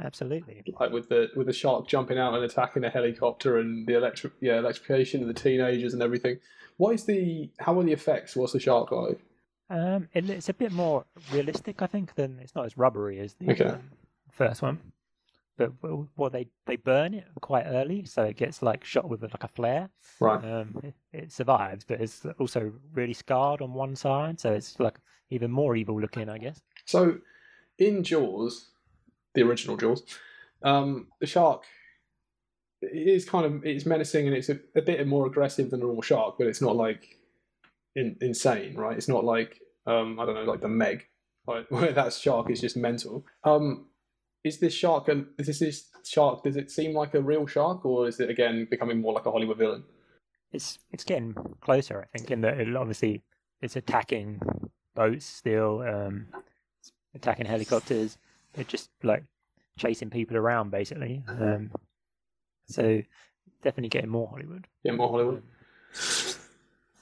Absolutely. Like with the with the shark jumping out and attacking a helicopter and the electric yeah electrification of the teenagers and everything. What is the how are the effects? What's the shark like? Um, it, it's a bit more realistic, I think, than it's not as rubbery as the Okay. um, first one. But well, well, they they burn it quite early, so it gets like shot with like a flare. Right. Um, it, it survives, but it's also really scarred on one side, so it's like even more evil looking, I guess. So in Jaws, the original Jaws, um, the shark is kind of it's menacing and it's a, a bit more aggressive than a normal shark, but it's not like in, insane, right? It's not like um, I don't know, like the Meg, right? (laughs) where that shark is just mental. Um, is this shark and is this, this shark? Does it seem like a real shark, or is it again becoming more like a Hollywood villain? It's it's getting closer, I think, in that it obviously it's attacking boats still, um, attacking helicopters. It's just like chasing people around, basically. Um, so definitely getting more Hollywood. Yeah, more Hollywood.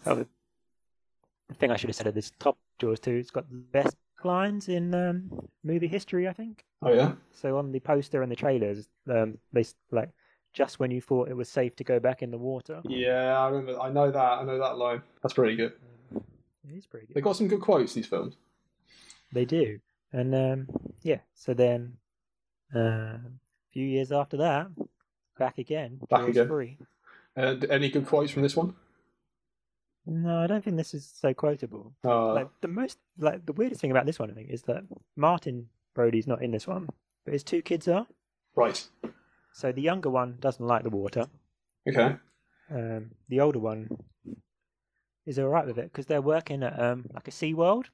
Oh, the the thing I should have said at this top Jaws 2, it's got the best lines in um, movie history, I think. Oh yeah. So on the poster and the trailers, um, they like just when you thought it was safe to go back in the water. Yeah, I remember. I know that. I know that line. That's pretty good. It is pretty They good. got some good quotes. These films. They do, and um, yeah. So then, uh, a few years after that, back again. Back again. And any good quotes from this one? No, I don't think this is so quotable. Uh, like the most like the weirdest thing about this one I think is that Martin Brody's not in this one, but his two kids are. right. So the younger one doesn't like the water. Okay. Um, the older one is all right with it because they're working at um, like a Sea World.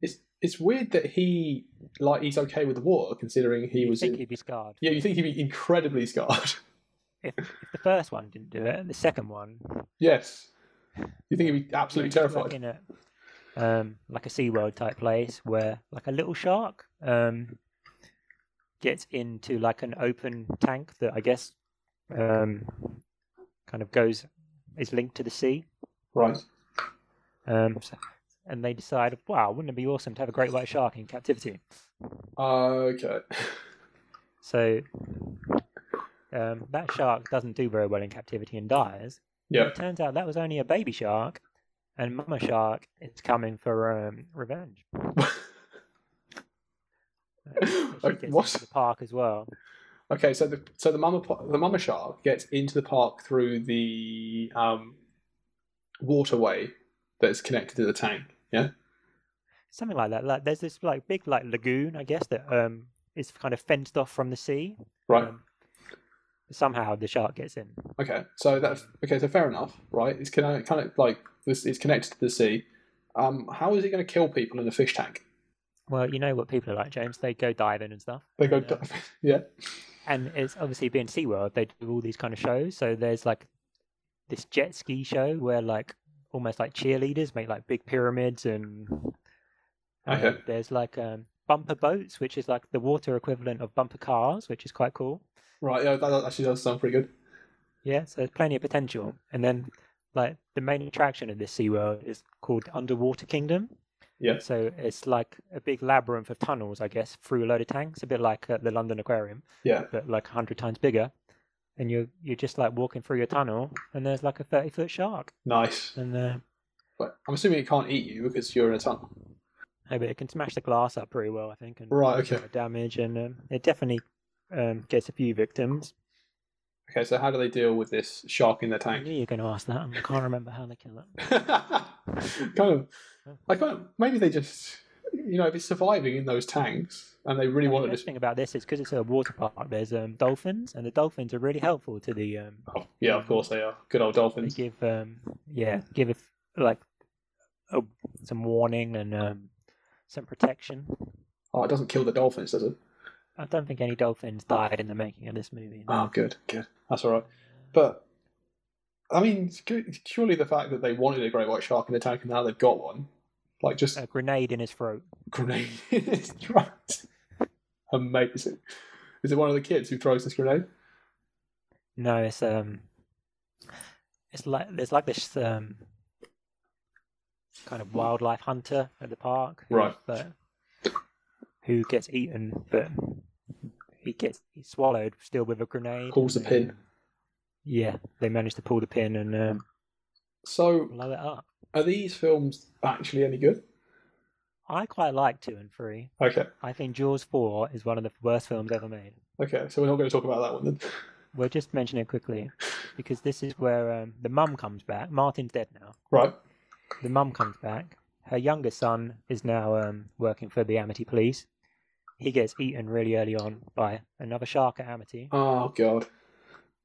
It's it's weird that he like he's okay with the water considering he You was. think In, he'd be scarred. yeah, you think he'd be incredibly scarred. If, if the first one didn't do it, the second one yes. You think it'd be absolutely he's terrified. working at um, like a Sea World type place where like a little shark um, gets into like an open tank that I guess um, kind of goes is linked to the sea. Right. Um, so, and they decide, wow, wouldn't it be awesome to have a great white shark in captivity? Okay. So um, that shark doesn't do very well in captivity and dies. Yeah. It turns out that was only a baby shark, and mama shark is coming for um, revenge. (laughs) Uh, so she gets what? into the park as well. Okay, so the so the mama the mama shark gets into the park through the um, waterway that's connected to the tank. Yeah. Something like that. Like there's this like big like lagoon, I guess, that um is kind of fenced off from the sea. Right. Um, somehow the shark gets in. Okay, so that's okay. So fair enough, right? It's kind of kind of like this. It's connected to the sea. Um, how is it going to kill people in a fish tank? Well, you know what people are like, James. They go diving and stuff. They go, Yeah. (laughs) yeah, and it's obviously being SeaWorld, they do all these kind of shows. So there's like this jet ski show where like almost like cheerleaders make like big pyramids and um, Okay. there's like um, bumper boats, which is like the water equivalent of bumper cars, which is quite cool. Right. Yeah, that that actually does sound pretty good. Yeah, so there's plenty of potential. And then like the main attraction of this SeaWorld is called Underwater Kingdom. Yeah. So it's like a big labyrinth of tunnels, I guess, through a load of tanks, a bit like uh, the London Aquarium. Yeah. but like a hundred times bigger. And you're you're just like walking through your tunnel, and there's like a thirty foot shark, Nice. and uh, But I'm assuming it can't eat you because you're in a tunnel. no, but it can smash the glass up pretty well, I think, and Right, okay. damage, and um, it definitely um, gets a few victims. Okay, so how do they deal with this shark in their I tank? knew you were going to ask that. I can't remember how they kill it. (laughs) kind of. I kind of maybe they just you know if it's surviving in those tanks and they really And want the to best just thing about this is because it's a water park. There's um, dolphins, and the dolphins are really helpful to the. Um, oh, yeah of course they are good old they dolphins give um, yeah give it like a, some warning and um, some protection. oh it doesn't kill the dolphins does it I don't think any dolphins died in the making of this movie. oh good good that's all right but I mean it's surely the fact that they wanted a great white shark in the tank and now they've got one like just A grenade in his throat. grenade (laughs) in his throat amazing is it one of the kids who throws this grenade No, it's um, it's like there's like this um, kind of wildlife hunter at the park. Right. But who gets eaten, but he gets he's swallowed still with a grenade. Pulls the pin. Yeah, they managed to pull the pin and um, So, blow it up. are these films actually any good? I quite like two and three. Okay. I think Jaws four is one of the worst films ever made. Okay. So we're not going to talk about that one then. (laughs) We'll just mention it quickly because this is where um, the mum comes back. Martin's dead now. Right. The mum comes back. Her younger son is now um, working for the Amity police. He gets eaten really early on by another shark at Amity. Oh god.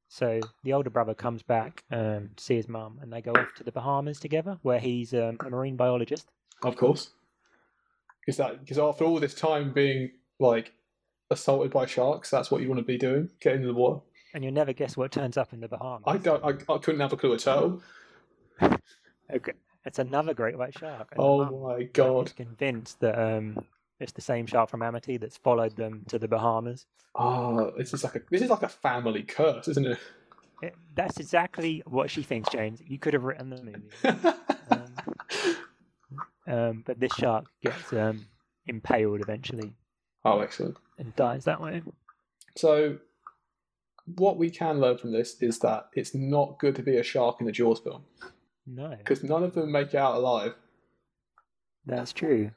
So the older brother comes back um, to see his mum, and they go off to the Bahamas together, where he's um, a marine biologist. Of course. Because that because after all this time being like assaulted by sharks, that's what you want to be doing, get into the water. And you'll never guess what turns up in the Bahamas. I don't. I, I couldn't have a clue at all. (laughs) Okay. It's another great white shark. Oh my god. convinced that um, it's the same shark from Amity that's followed them to the Bahamas. Oh, this is like a this is like a family curse, isn't it? It, that's exactly what she thinks, James. You could have written the movie. Um, um, but this shark gets um, impaled eventually oh, excellent. and dies that way. So, what we can learn from this is that it's not good to be a shark in a Jaws film No, because none of them make it out alive. that's true.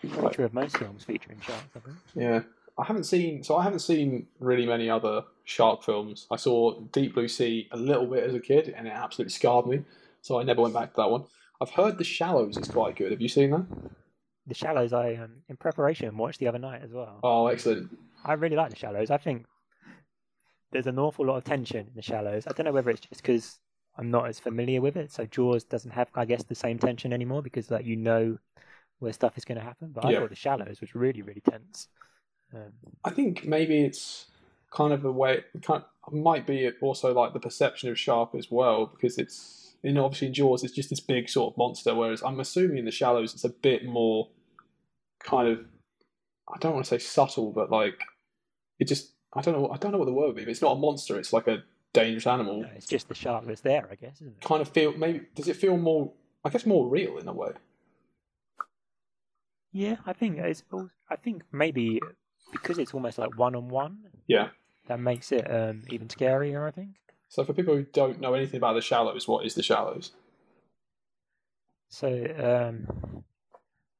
True of most films featuring sharks, I think. Yeah, I haven't seen. So I haven't seen really many other shark films. I saw Deep Blue Sea a little bit as a kid, and it absolutely scarred me. So I never went back to that one. I've heard The Shallows is quite good. Have you seen that? The Shallows, I um, in preparation watched the other night as well. Oh, excellent. I really like The Shallows. I think there's an awful lot of tension in The Shallows. I don't know whether it's just because I'm not as familiar with it. So Jaws doesn't have, I guess, the same tension anymore because like you know where stuff is going to happen. But I Yeah. thought The Shallows was really, really tense. Um, I think maybe it's kind of a way. Kind might be also like the perception of shark as well, because it's you know obviously in Jaws it's just this big sort of monster, whereas I'm assuming in the shallows it's a bit more kind of I don't want to say subtle, but like it just I don't know I don't know what the word would be. But it's not a monster. It's like a dangerous animal. no, it's just the shark that's there, I guess, isn't it? Kind of feel maybe does it feel more? I guess more real in a way. Yeah, I think it's. al- I think maybe because it's almost like one on one. Yeah. That makes it um, even scarier. I think. So for people who don't know anything about the shallows, what is the shallows? So um,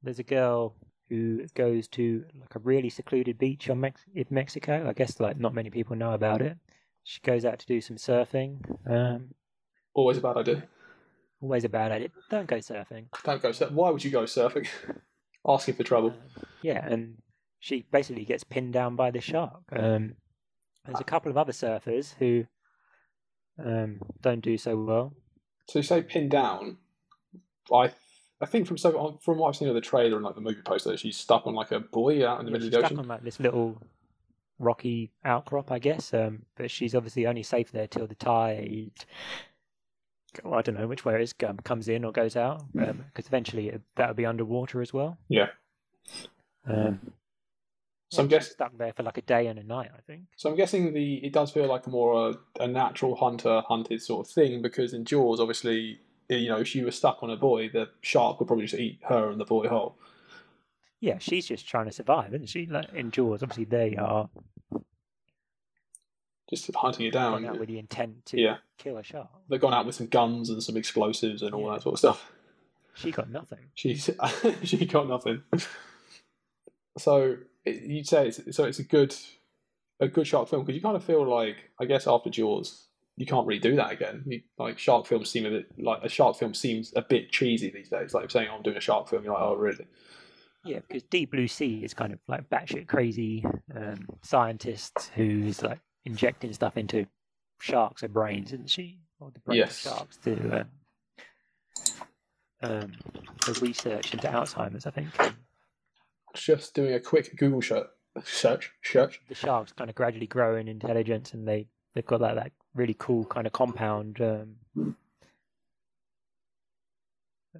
there's a girl who goes to like a really secluded beach on Mex- in Mexico. I guess like not many people know about it. She goes out to do some surfing. Um, Always a bad idea. always a bad idea. Don't go surfing. Don't go. Sur- Why would you go surfing? (laughs) Asking for trouble. Um, yeah, and she basically gets pinned down by the shark. Um, there's a couple of other surfers who um, don't do so well. So you say pinned down. I I think from so from what I've seen of the trailer and like the movie poster, she's stuck on like a buoy out in the Yeah, middle of the stuck ocean. on like this little rocky outcrop, I guess. Um, but she's obviously only safe there till the tide. Well, I don't know which way it is, um, comes in or goes out, because eventually it, that'll be underwater as well. Yeah. Um, So I'm yeah, guess she's stuck there for like a day and a night, I think. so I'm guessing the it does feel like a more a, a natural hunter hunted sort of thing because in Jaws, obviously, you know, if she was stuck on a buoy, the shark would probably just eat her and the buoy whole. Yeah, she's just trying to survive, isn't she? Like in Jaws, obviously they are Just hunting it gone down. out with the intent to Yeah. kill a shark. They've gone out with some guns and some explosives and all Yeah. that sort of stuff. She got nothing. (laughs) She's (laughs) she got nothing. So it, you'd say it's, so it's a good a good shark film because you kind of feel like I guess after Jaws you can't really do that again. You, like shark films seem a bit like a shark film seems a bit cheesy these days. Like saying oh, I'm doing a shark film, you're like oh really? Yeah, because Deep Blue Sea is kind of like batshit crazy um, scientist who's like injecting stuff into sharks' brains, isn't she? Or the brains Yes. of sharks to um, um, for research into Alzheimer's, I think. Just doing a quick Google search. Search. Search. the sharks kind of gradually grow in intelligence, and they they've got like that really cool kind of compound. Um,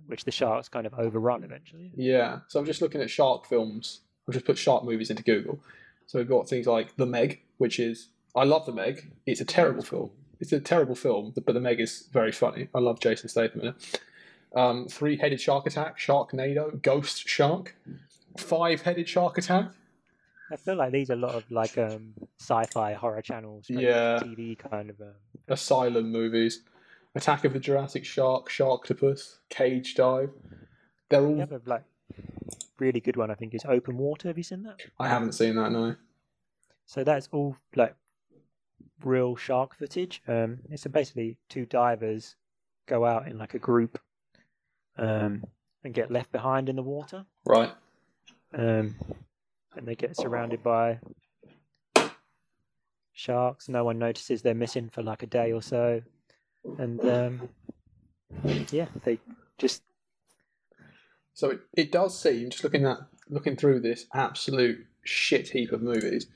which the sharks kind of overrun eventually. Yeah. So I'm just looking at shark films. I've just put shark movies into Google. So we've got things like The Meg, which is I love The Meg. It's a terrible film. It's a terrible film, but The Meg is very funny. I love Jason Statham in it. Um, three-headed shark attack, Sharknado, Ghost Shark, five-headed shark attack. I feel like these are a lot of like um, sci-fi horror channels, Yeah. TV kind of. Um, Asylum movies, Attack of the Jurassic Shark, Sharktopus, Cage Dive. They're all. other like really good one I think is Open Water. Have you seen that? I haven't seen that. No. So that's all like real shark footage. Um, it's basically two divers go out in like a group, um, and get left behind in the water. Right. Um, and they get surrounded by sharks. No one notices they're missing for like a day or so, and um, yeah, they just So it, it does seem, just looking at looking through this absolute shit heap of movies,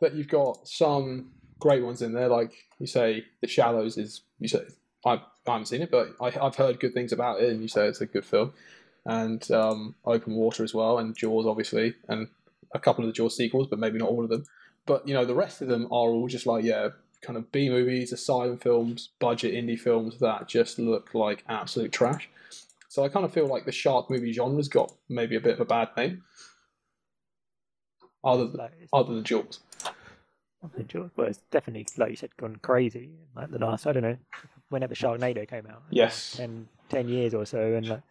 that you've got some great ones in there. Like you say, The Shallows is you say I, I haven't seen it, but I, I've heard good things about it, and you say it's a good film. And um, Open Water as well, and Jaws obviously, and a couple of the Jaws sequels, but maybe not all of them. But you know, the rest of them are all just like yeah, kind of B movies, asylum films, budget indie films that just look like absolute trash. So I kind of feel like the shark movie genre's got maybe a bit of a bad name, other than, other than Jaws. Not enjoyed. Well, it's definitely like you said, gone crazy. Like the last, I don't know, whenever Sharknado came out, Yes. 10, 10 years or so, and like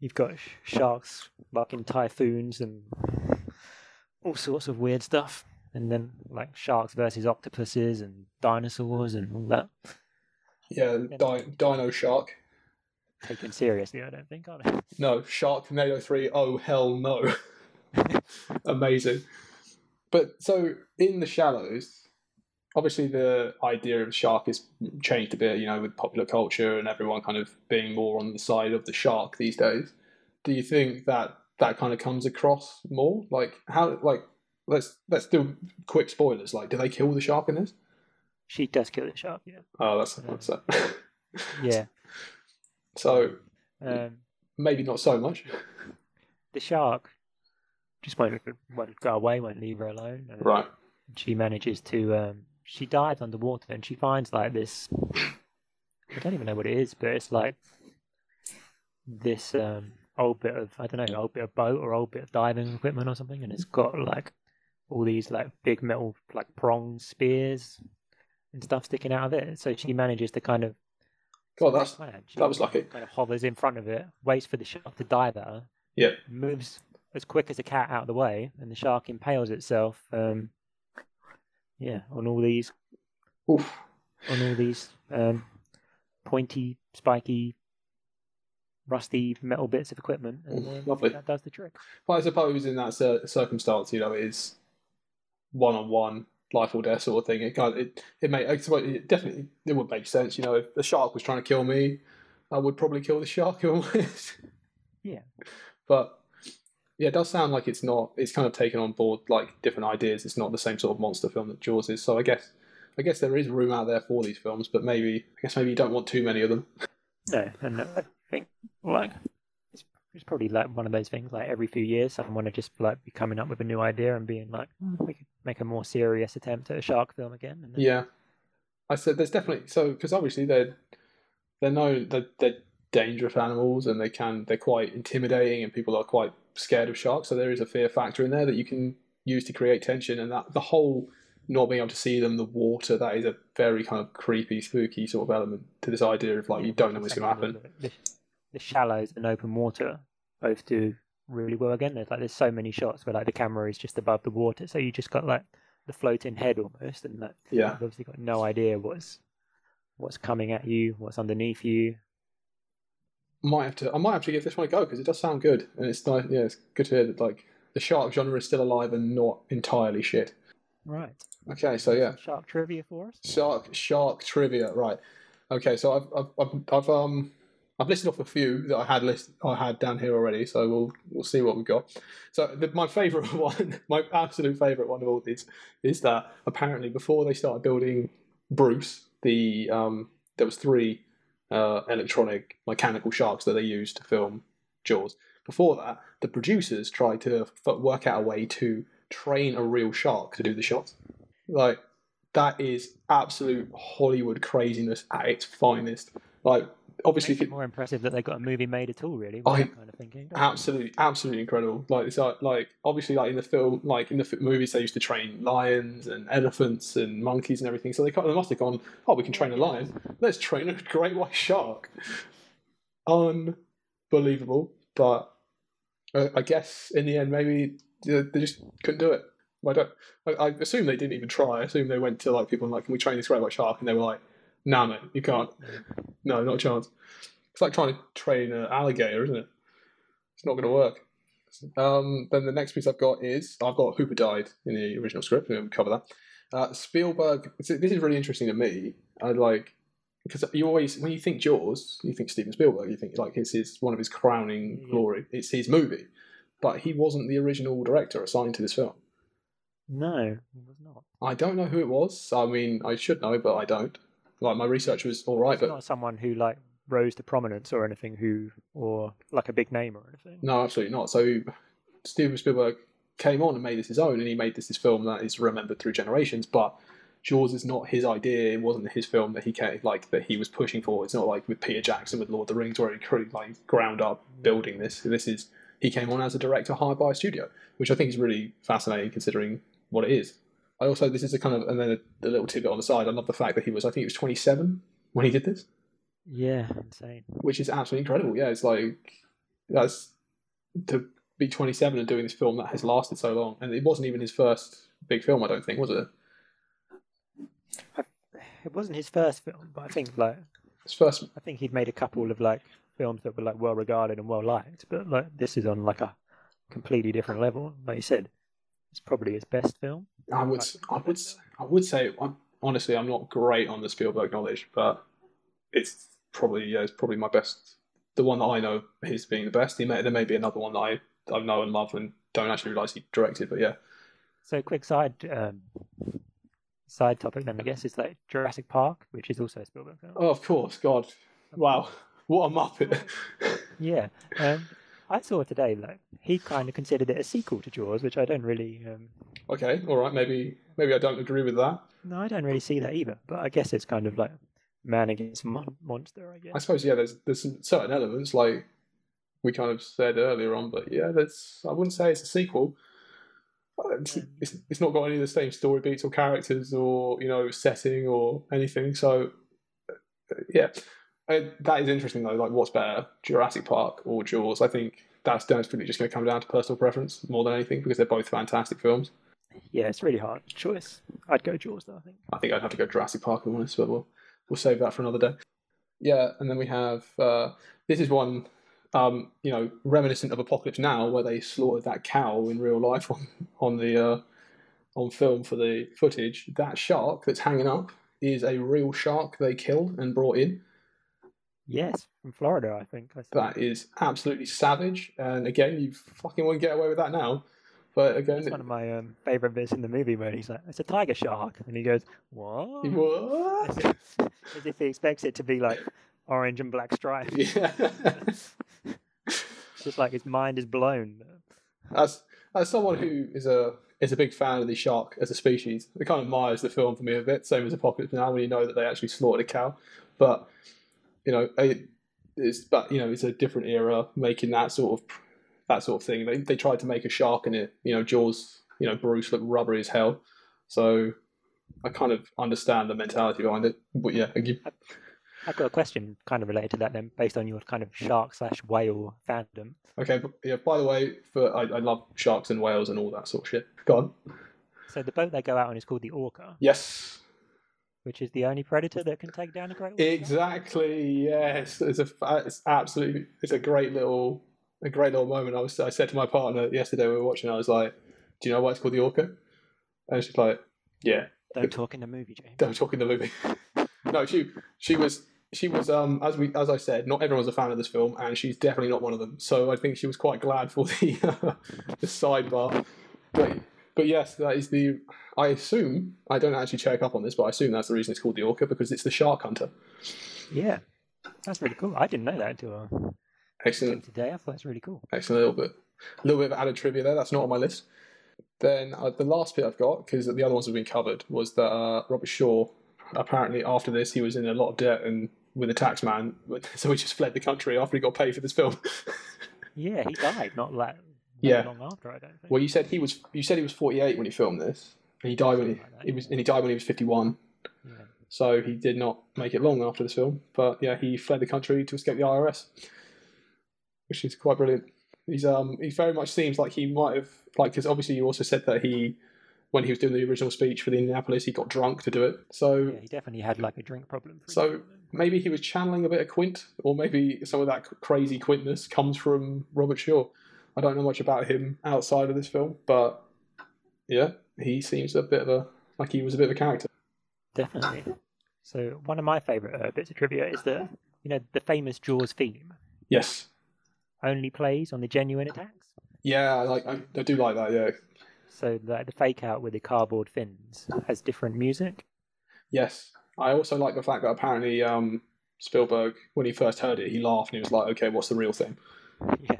you've got sharks like in typhoons and all sorts of weird stuff, and then like sharks versus octopuses and dinosaurs and all that. Yeah, Di- Dino Shark. Taken seriously, I don't think, are they? No, Sharknado 3, oh hell no. (laughs) Amazing. But so in the shallows, obviously the idea of shark has changed a bit, you know, with popular culture and everyone kind of being more on the side of the shark these days. Do you think that that kind of comes across more? Like how like let's let's do quick spoilers. Like do they kill the shark in this? She does kill the shark, yeah. Oh that's that's (laughs) that. Yeah. so Um, maybe not so much. the shark just won't, won't go away, won't leave her alone. and Right. She manages to, um, she dives underwater and she finds like this, I don't even know what it is, but it's like this um, old bit of, I don't know, old bit of boat or old bit of diving equipment or something. And it's got like all these like big metal, like prongs, spears and stuff sticking out of it. So she manages to kind of God, that's. That was lucky. kind of hovers in front of it, waits for the shark to dive at her. Yeah. Moves as quick as a cat out of the way, and the shark impales itself. Um, yeah, on all these, Oof. on all these um, pointy, spiky, rusty metal bits of equipment, and um, lovely. that does the trick. But I suppose in that cir- circumstance, you know, it is one on one, life or death sort of thing. It kind of, it it may I suppose it definitely it would make sense. You know, if the shark was trying to kill me, I would probably kill the shark. (laughs) Yeah. But yeah, it does sound like it's not. It's kind of taken on board like different ideas. It's not the same sort of monster film that Jaws is. So I guess I guess there is room out there for these films, but maybe I guess maybe you don't want too many of them. No, and I think like it's, it's probably like one of those things. Like every few years, someone would just like be coming up with a new idea and being like, "Hmm, we could make a more serious attempt at a shark film again. And then, Yeah, I said there's definitely so because obviously they're they're known they're, they're dangerous animals and they can they're quite intimidating and people are quite scared of sharks. So there is a fear factor in there that you can use to create tension and that the whole not being able to see them, the water, that is a very kind of creepy, spooky sort of element to this idea of like you don't know what's going to happen. The, the shallows and open water both do really well again. There's like there's so many shots where like the camera is just above the water, so you just got like the floating head almost, and like Yeah, you've obviously got no idea what's what's coming at you, what's underneath you. Might have to I might have to give this one a go because it does sound good and it's nice. Yeah, it's good to hear that like the shark genre is still alive and not entirely shit. Right. Okay, so yeah. Shark trivia for us. Shark shark trivia, right? Okay, so I've I've, I've, I've um I've listed off a few that I had list I had down here already. So we'll we'll see what we've got. So the, my favourite (laughs) one, my absolute favourite one of all these, is that apparently before they started building Bruce, the um there was three uh, electronic mechanical sharks that they used to film Jaws. Before that, the producers tried to f- work out a way to train a real shark to do the shots. Like that is absolute Hollywood craziness at its finest. Like obviously, Makes it more impressive that they got a movie made at all. Really, I- kind of thinking. doesn't it? absolutely, absolutely incredible. Like it's like, like obviously, like in the film, like in the f- movies, they used to train lions and elephants and monkeys and everything. So they, kind of- must have gone, oh, we can train a lion. Let's train a great white shark. Unbelievable, but uh, I guess in the end, maybe they they just couldn't do it. I don't. I, I assume they didn't even try. I assume they went to like people and like, can we train this great white shark? And they were like, nah, mate, you can't. No, not a chance. It's like trying to train an alligator, isn't it? It's not going to work. Um, then the next piece I've got is I've got Hooper died in the original script. We'll cover that. Uh, Spielberg. This is really interesting to me. I like because you always when you think Jaws, you think Steven Spielberg. You think like it's his one of his crowning Yeah. glory. It's his movie, but he wasn't the original director assigned to this film. No, he was not. I don't know who it was. I mean, I should know, but I don't. Like my research was all right, It's but not someone who like rose to prominence or anything. Who or like a big name or anything. No, absolutely not. So Steven Spielberg came on and made this his own, and he made this his film that is remembered through generations. But Jaws is not his idea. It wasn't his film that he came, like that he was pushing for. It's not like with Peter Jackson with Lord of the Rings, where he cre- like ground up mm. building this. This is he came on as a director hired by a studio, which I think is really fascinating considering what it is. I also this is a kind of and then a, a little tidbit on the side. I love the fact that he was I think he was 27 when he did this Yeah, insane. which is absolutely incredible. Yeah, it's like that's to be 27 and doing this film that has lasted so long, and it wasn't even his first big film. I don't think was it? It wasn't his first film, but I think like His first. I think he'd made a couple of like films that were like well regarded and well liked, but like this is on like a completely different level. Like you said, it's probably his best film. I would. I would. I would say. I'm, honestly, I'm not great on the Spielberg knowledge, but it's probably yeah, it's probably my best. The one that I know his being the best. He may, there may be another one that I I know and love and don't actually realize he directed, but yeah. So quick side um, side topic then I guess is like Jurassic Park, which is also a Spielberg film. Oh, of course. God. Wow. What a muppet. Yeah. Um, I saw today like he kind of considered it a sequel to Jaws, which I don't really. Um, okay. All right. Maybe. Maybe I don't agree with that. no, I don't really see that either. But I guess it's kind of like man against mon- monster. I guess. I suppose yeah. There's there's some certain elements like we kind of said earlier on, but yeah, that's I wouldn't say it's a sequel. Uh, It's, it's, it's not got any of the same story beats or characters or you know setting or anything. So uh, yeah, uh, that is interesting though. Like, what's better, Jurassic Park or Jaws? I think that's definitely just going to come down to personal preference more than anything because they're both fantastic films. Yeah, it's really hard choice. I'd go Jaws though. I think. I think I'd have to go Jurassic Park if I'm honest, but we'll we'll save that for another day. Yeah, and then we have uh, this is one um, you know reminiscent of Apocalypse Now, where they slaughtered that cow in real life on on the uh, on film for the footage. That shark that's hanging up is a real shark they killed and brought in. Yes, from Florida, I think. I. That is absolutely savage. And again, you fucking won't get away with that now. But again, It's one of my um, favorite bits in the movie where he's like, "It's a tiger shark," and he goes, "What?" what? As if, as if he expects it to be like orange and black stripes. Yeah. (laughs) It's just like his mind is blown. as as someone who is a is a big fan of the shark as a species, it kind of mires the film for me a bit. Same as Apocalypse Now, when you know that they actually slaughtered a cow, but you know, it, it's but you know, it's a different era making that sort of that sort of thing. They they tried to make a shark in it. You know, Jaws. You know, Bruce looked rubbery as hell. So I kind of understand the mentality behind it. But yeah, you, I've got a question kind of related to that then, based on your kind of shark slash whale fandom. okay. But yeah. By the way, for I, I love sharks and whales and all that sort of shit. Go on. So the boat they go out on is called the Orca, Yes. Which is the only predator that can take down a great white shark. Exactly. Yes, it's a it's absolutely it's a great little a great little moment. I was I said to my partner yesterday we were watching. I was like, "Do you know why it's called the Orca?" And she's like, "Yeah." Don't talk in the movie, James. Don't talk in the movie. (laughs) no, she she was she was um as we as I said, not everyone's a fan of this film, and she's definitely not one of them. So I think she was quite glad for the (laughs) the sidebar. But but yes, that is the. I assume I don't actually check up on this, but I assume that's the reason it's called the Orca because it's the shark hunter. Yeah, that's really cool. I didn't know that until uh, Excellent. today. I thought that's really cool. Excellent. A little bit, a little bit of added trivia there. That's not on my list. Then uh, the last bit I've got, because the other ones have been covered, was that uh, Robert Shaw, apparently after this, he was in a lot of debt and with a tax man, (laughs) so he just fled the country after he got paid for this film. (laughs) Yeah, he died not like Yeah. long after. I don't think. well, you said he was you said he was 48 when he filmed this, and he died when he, like he was and he died when he was 51. Yeah. So he did not make it long after this film. But yeah, he fled the country to escape the IRS, which is quite brilliant. He's um he very much seems like he might have like because obviously you also said that he when he was doing the original speech for the Indianapolis he got drunk to do it. So Yeah, he definitely had like a drink problem. So- film. maybe he was channeling a bit of Quint, or maybe some of that crazy Quintness comes from Robert Shaw. I don't know much about him outside of this film, but yeah, he seems a bit of a like he was a bit of a character. definitely. So one of my favorite uh, bits of trivia is that you know the famous Jaws theme Yes, only plays on the genuine attacks. yeah, I like I, I do like that. Yeah, So the, the fake out with the cardboard fins has different music. yes. I also like the fact that apparently um, Spielberg, when he first heard it, he laughed and he was like, "Okay, what's the real thing?" (laughs) yeah,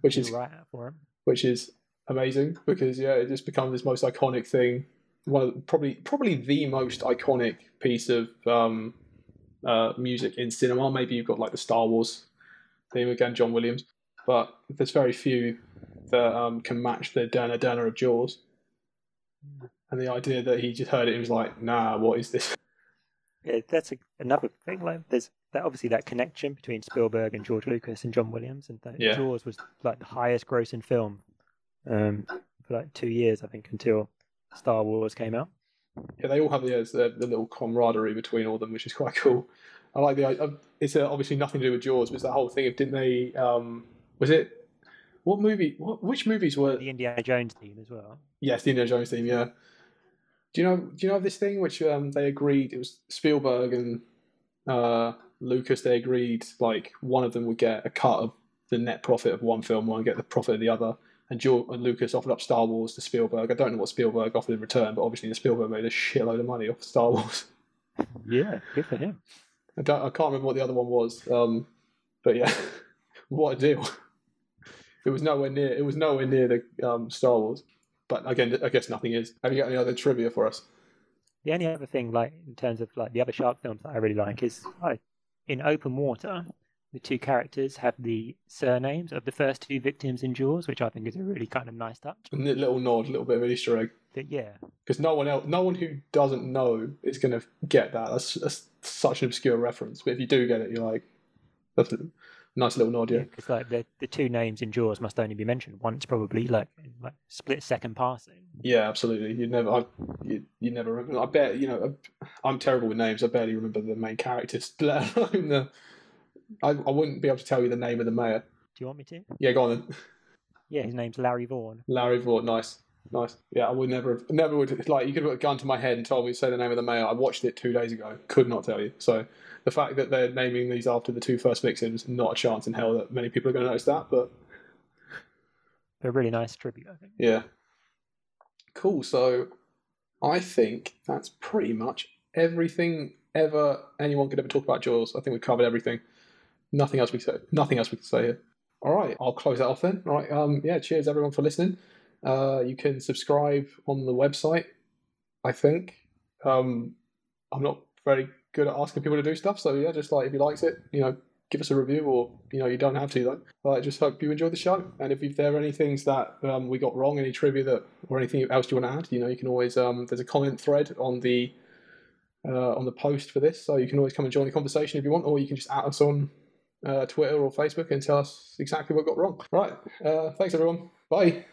Which is right for him. which is amazing because yeah, it just becomes this most iconic thing. One of the, probably probably the most iconic piece of um, uh, music in cinema. Maybe you've got like the Star Wars theme again, John Williams, but there's very few that um, can match the Dana Dana of Jaws. And the idea that he just heard it and was like, "Nah, what is this?" Yeah, that's a, another thing. Like, there's that obviously that connection between Spielberg and George Lucas and John Williams, and that Yeah. Jaws was like the highest grossing film um, for like two years, I think, until Star Wars came out. Yeah, they all have the, the, the little camaraderie between all of them, which is quite cool. I like the. I, it's uh, obviously nothing to do with Jaws, but it's that whole thing of didn't they? Um, was it what movie? What which movies were? The Indiana Jones theme as well. Yes, the Indiana Jones theme. Yeah. Do you know? Do you know this thing which um, they agreed? It was Spielberg and uh, Lucas. They agreed like one of them would get a cut of the net profit of one film, one would get the profit of the other. And, George, and Lucas offered up Star Wars to Spielberg. I don't know what Spielberg offered in return, but obviously the Spielberg made a shitload of money off Star Wars. (laughs) Yeah, good for him. I, don't, I can't remember what the other one was, um, but yeah, (laughs) what a deal! It was nowhere near. It was nowhere near the um, Star Wars. But again, I guess nothing is. Have you got any other trivia for us? The only other thing, like in terms of like the other shark films that I really like, is like, in Open Water, the two characters have the surnames of the first two victims in Jaws, which I think is a really kind of nice touch. A little nod, a little bit of an Easter egg, That yeah, because no one else, no one who doesn't know is going to get that. That's, that's such an obscure reference. But if you do get it, you're like, that's nice little nod. Yeah, because like the the two names in Jaws must only be mentioned once, probably like like split second passing. yeah, absolutely. You never, I, you, you never. Remember, I bet you know. I'm terrible with names. I barely remember the main characters, (laughs) let alone the. I, I wouldn't be able to tell you the name of the mayor. Do you want me to? Yeah, go on then. Yeah, his name's Larry Vaughan. Larry Vaught, nice, nice. Yeah, I would never, have, never would like you could have gun to my head and told me to say the name of the mayor. I watched it two days ago, could not tell you. So the fact that they're naming these after the two first victims, not a chance in hell that many people are going to notice that. But They're a really nice tribute, I think. yeah, cool. So I think that's pretty much everything ever anyone could ever talk about Jaws. I think we've covered everything. Nothing else we say. Nothing else we can say here. All right, I'll close that off then. All right. Um, yeah. Cheers everyone for listening. Uh, you can subscribe on the website. I think. Um, I'm not very good at asking people to do stuff, so yeah, just like if you likes it, you know, give us a review, or you know, you don't have to though. I just hope you enjoyed the show, and if, there are any things that um, we got wrong, any trivia that, or anything else you want to add, you know, you can always um, there's a comment thread on the uh, on the post for this, so you can always come and join the conversation if you want, or you can just add us on uh, Twitter or Facebook and tell us exactly what got wrong. Right, uh, thanks everyone. Bye.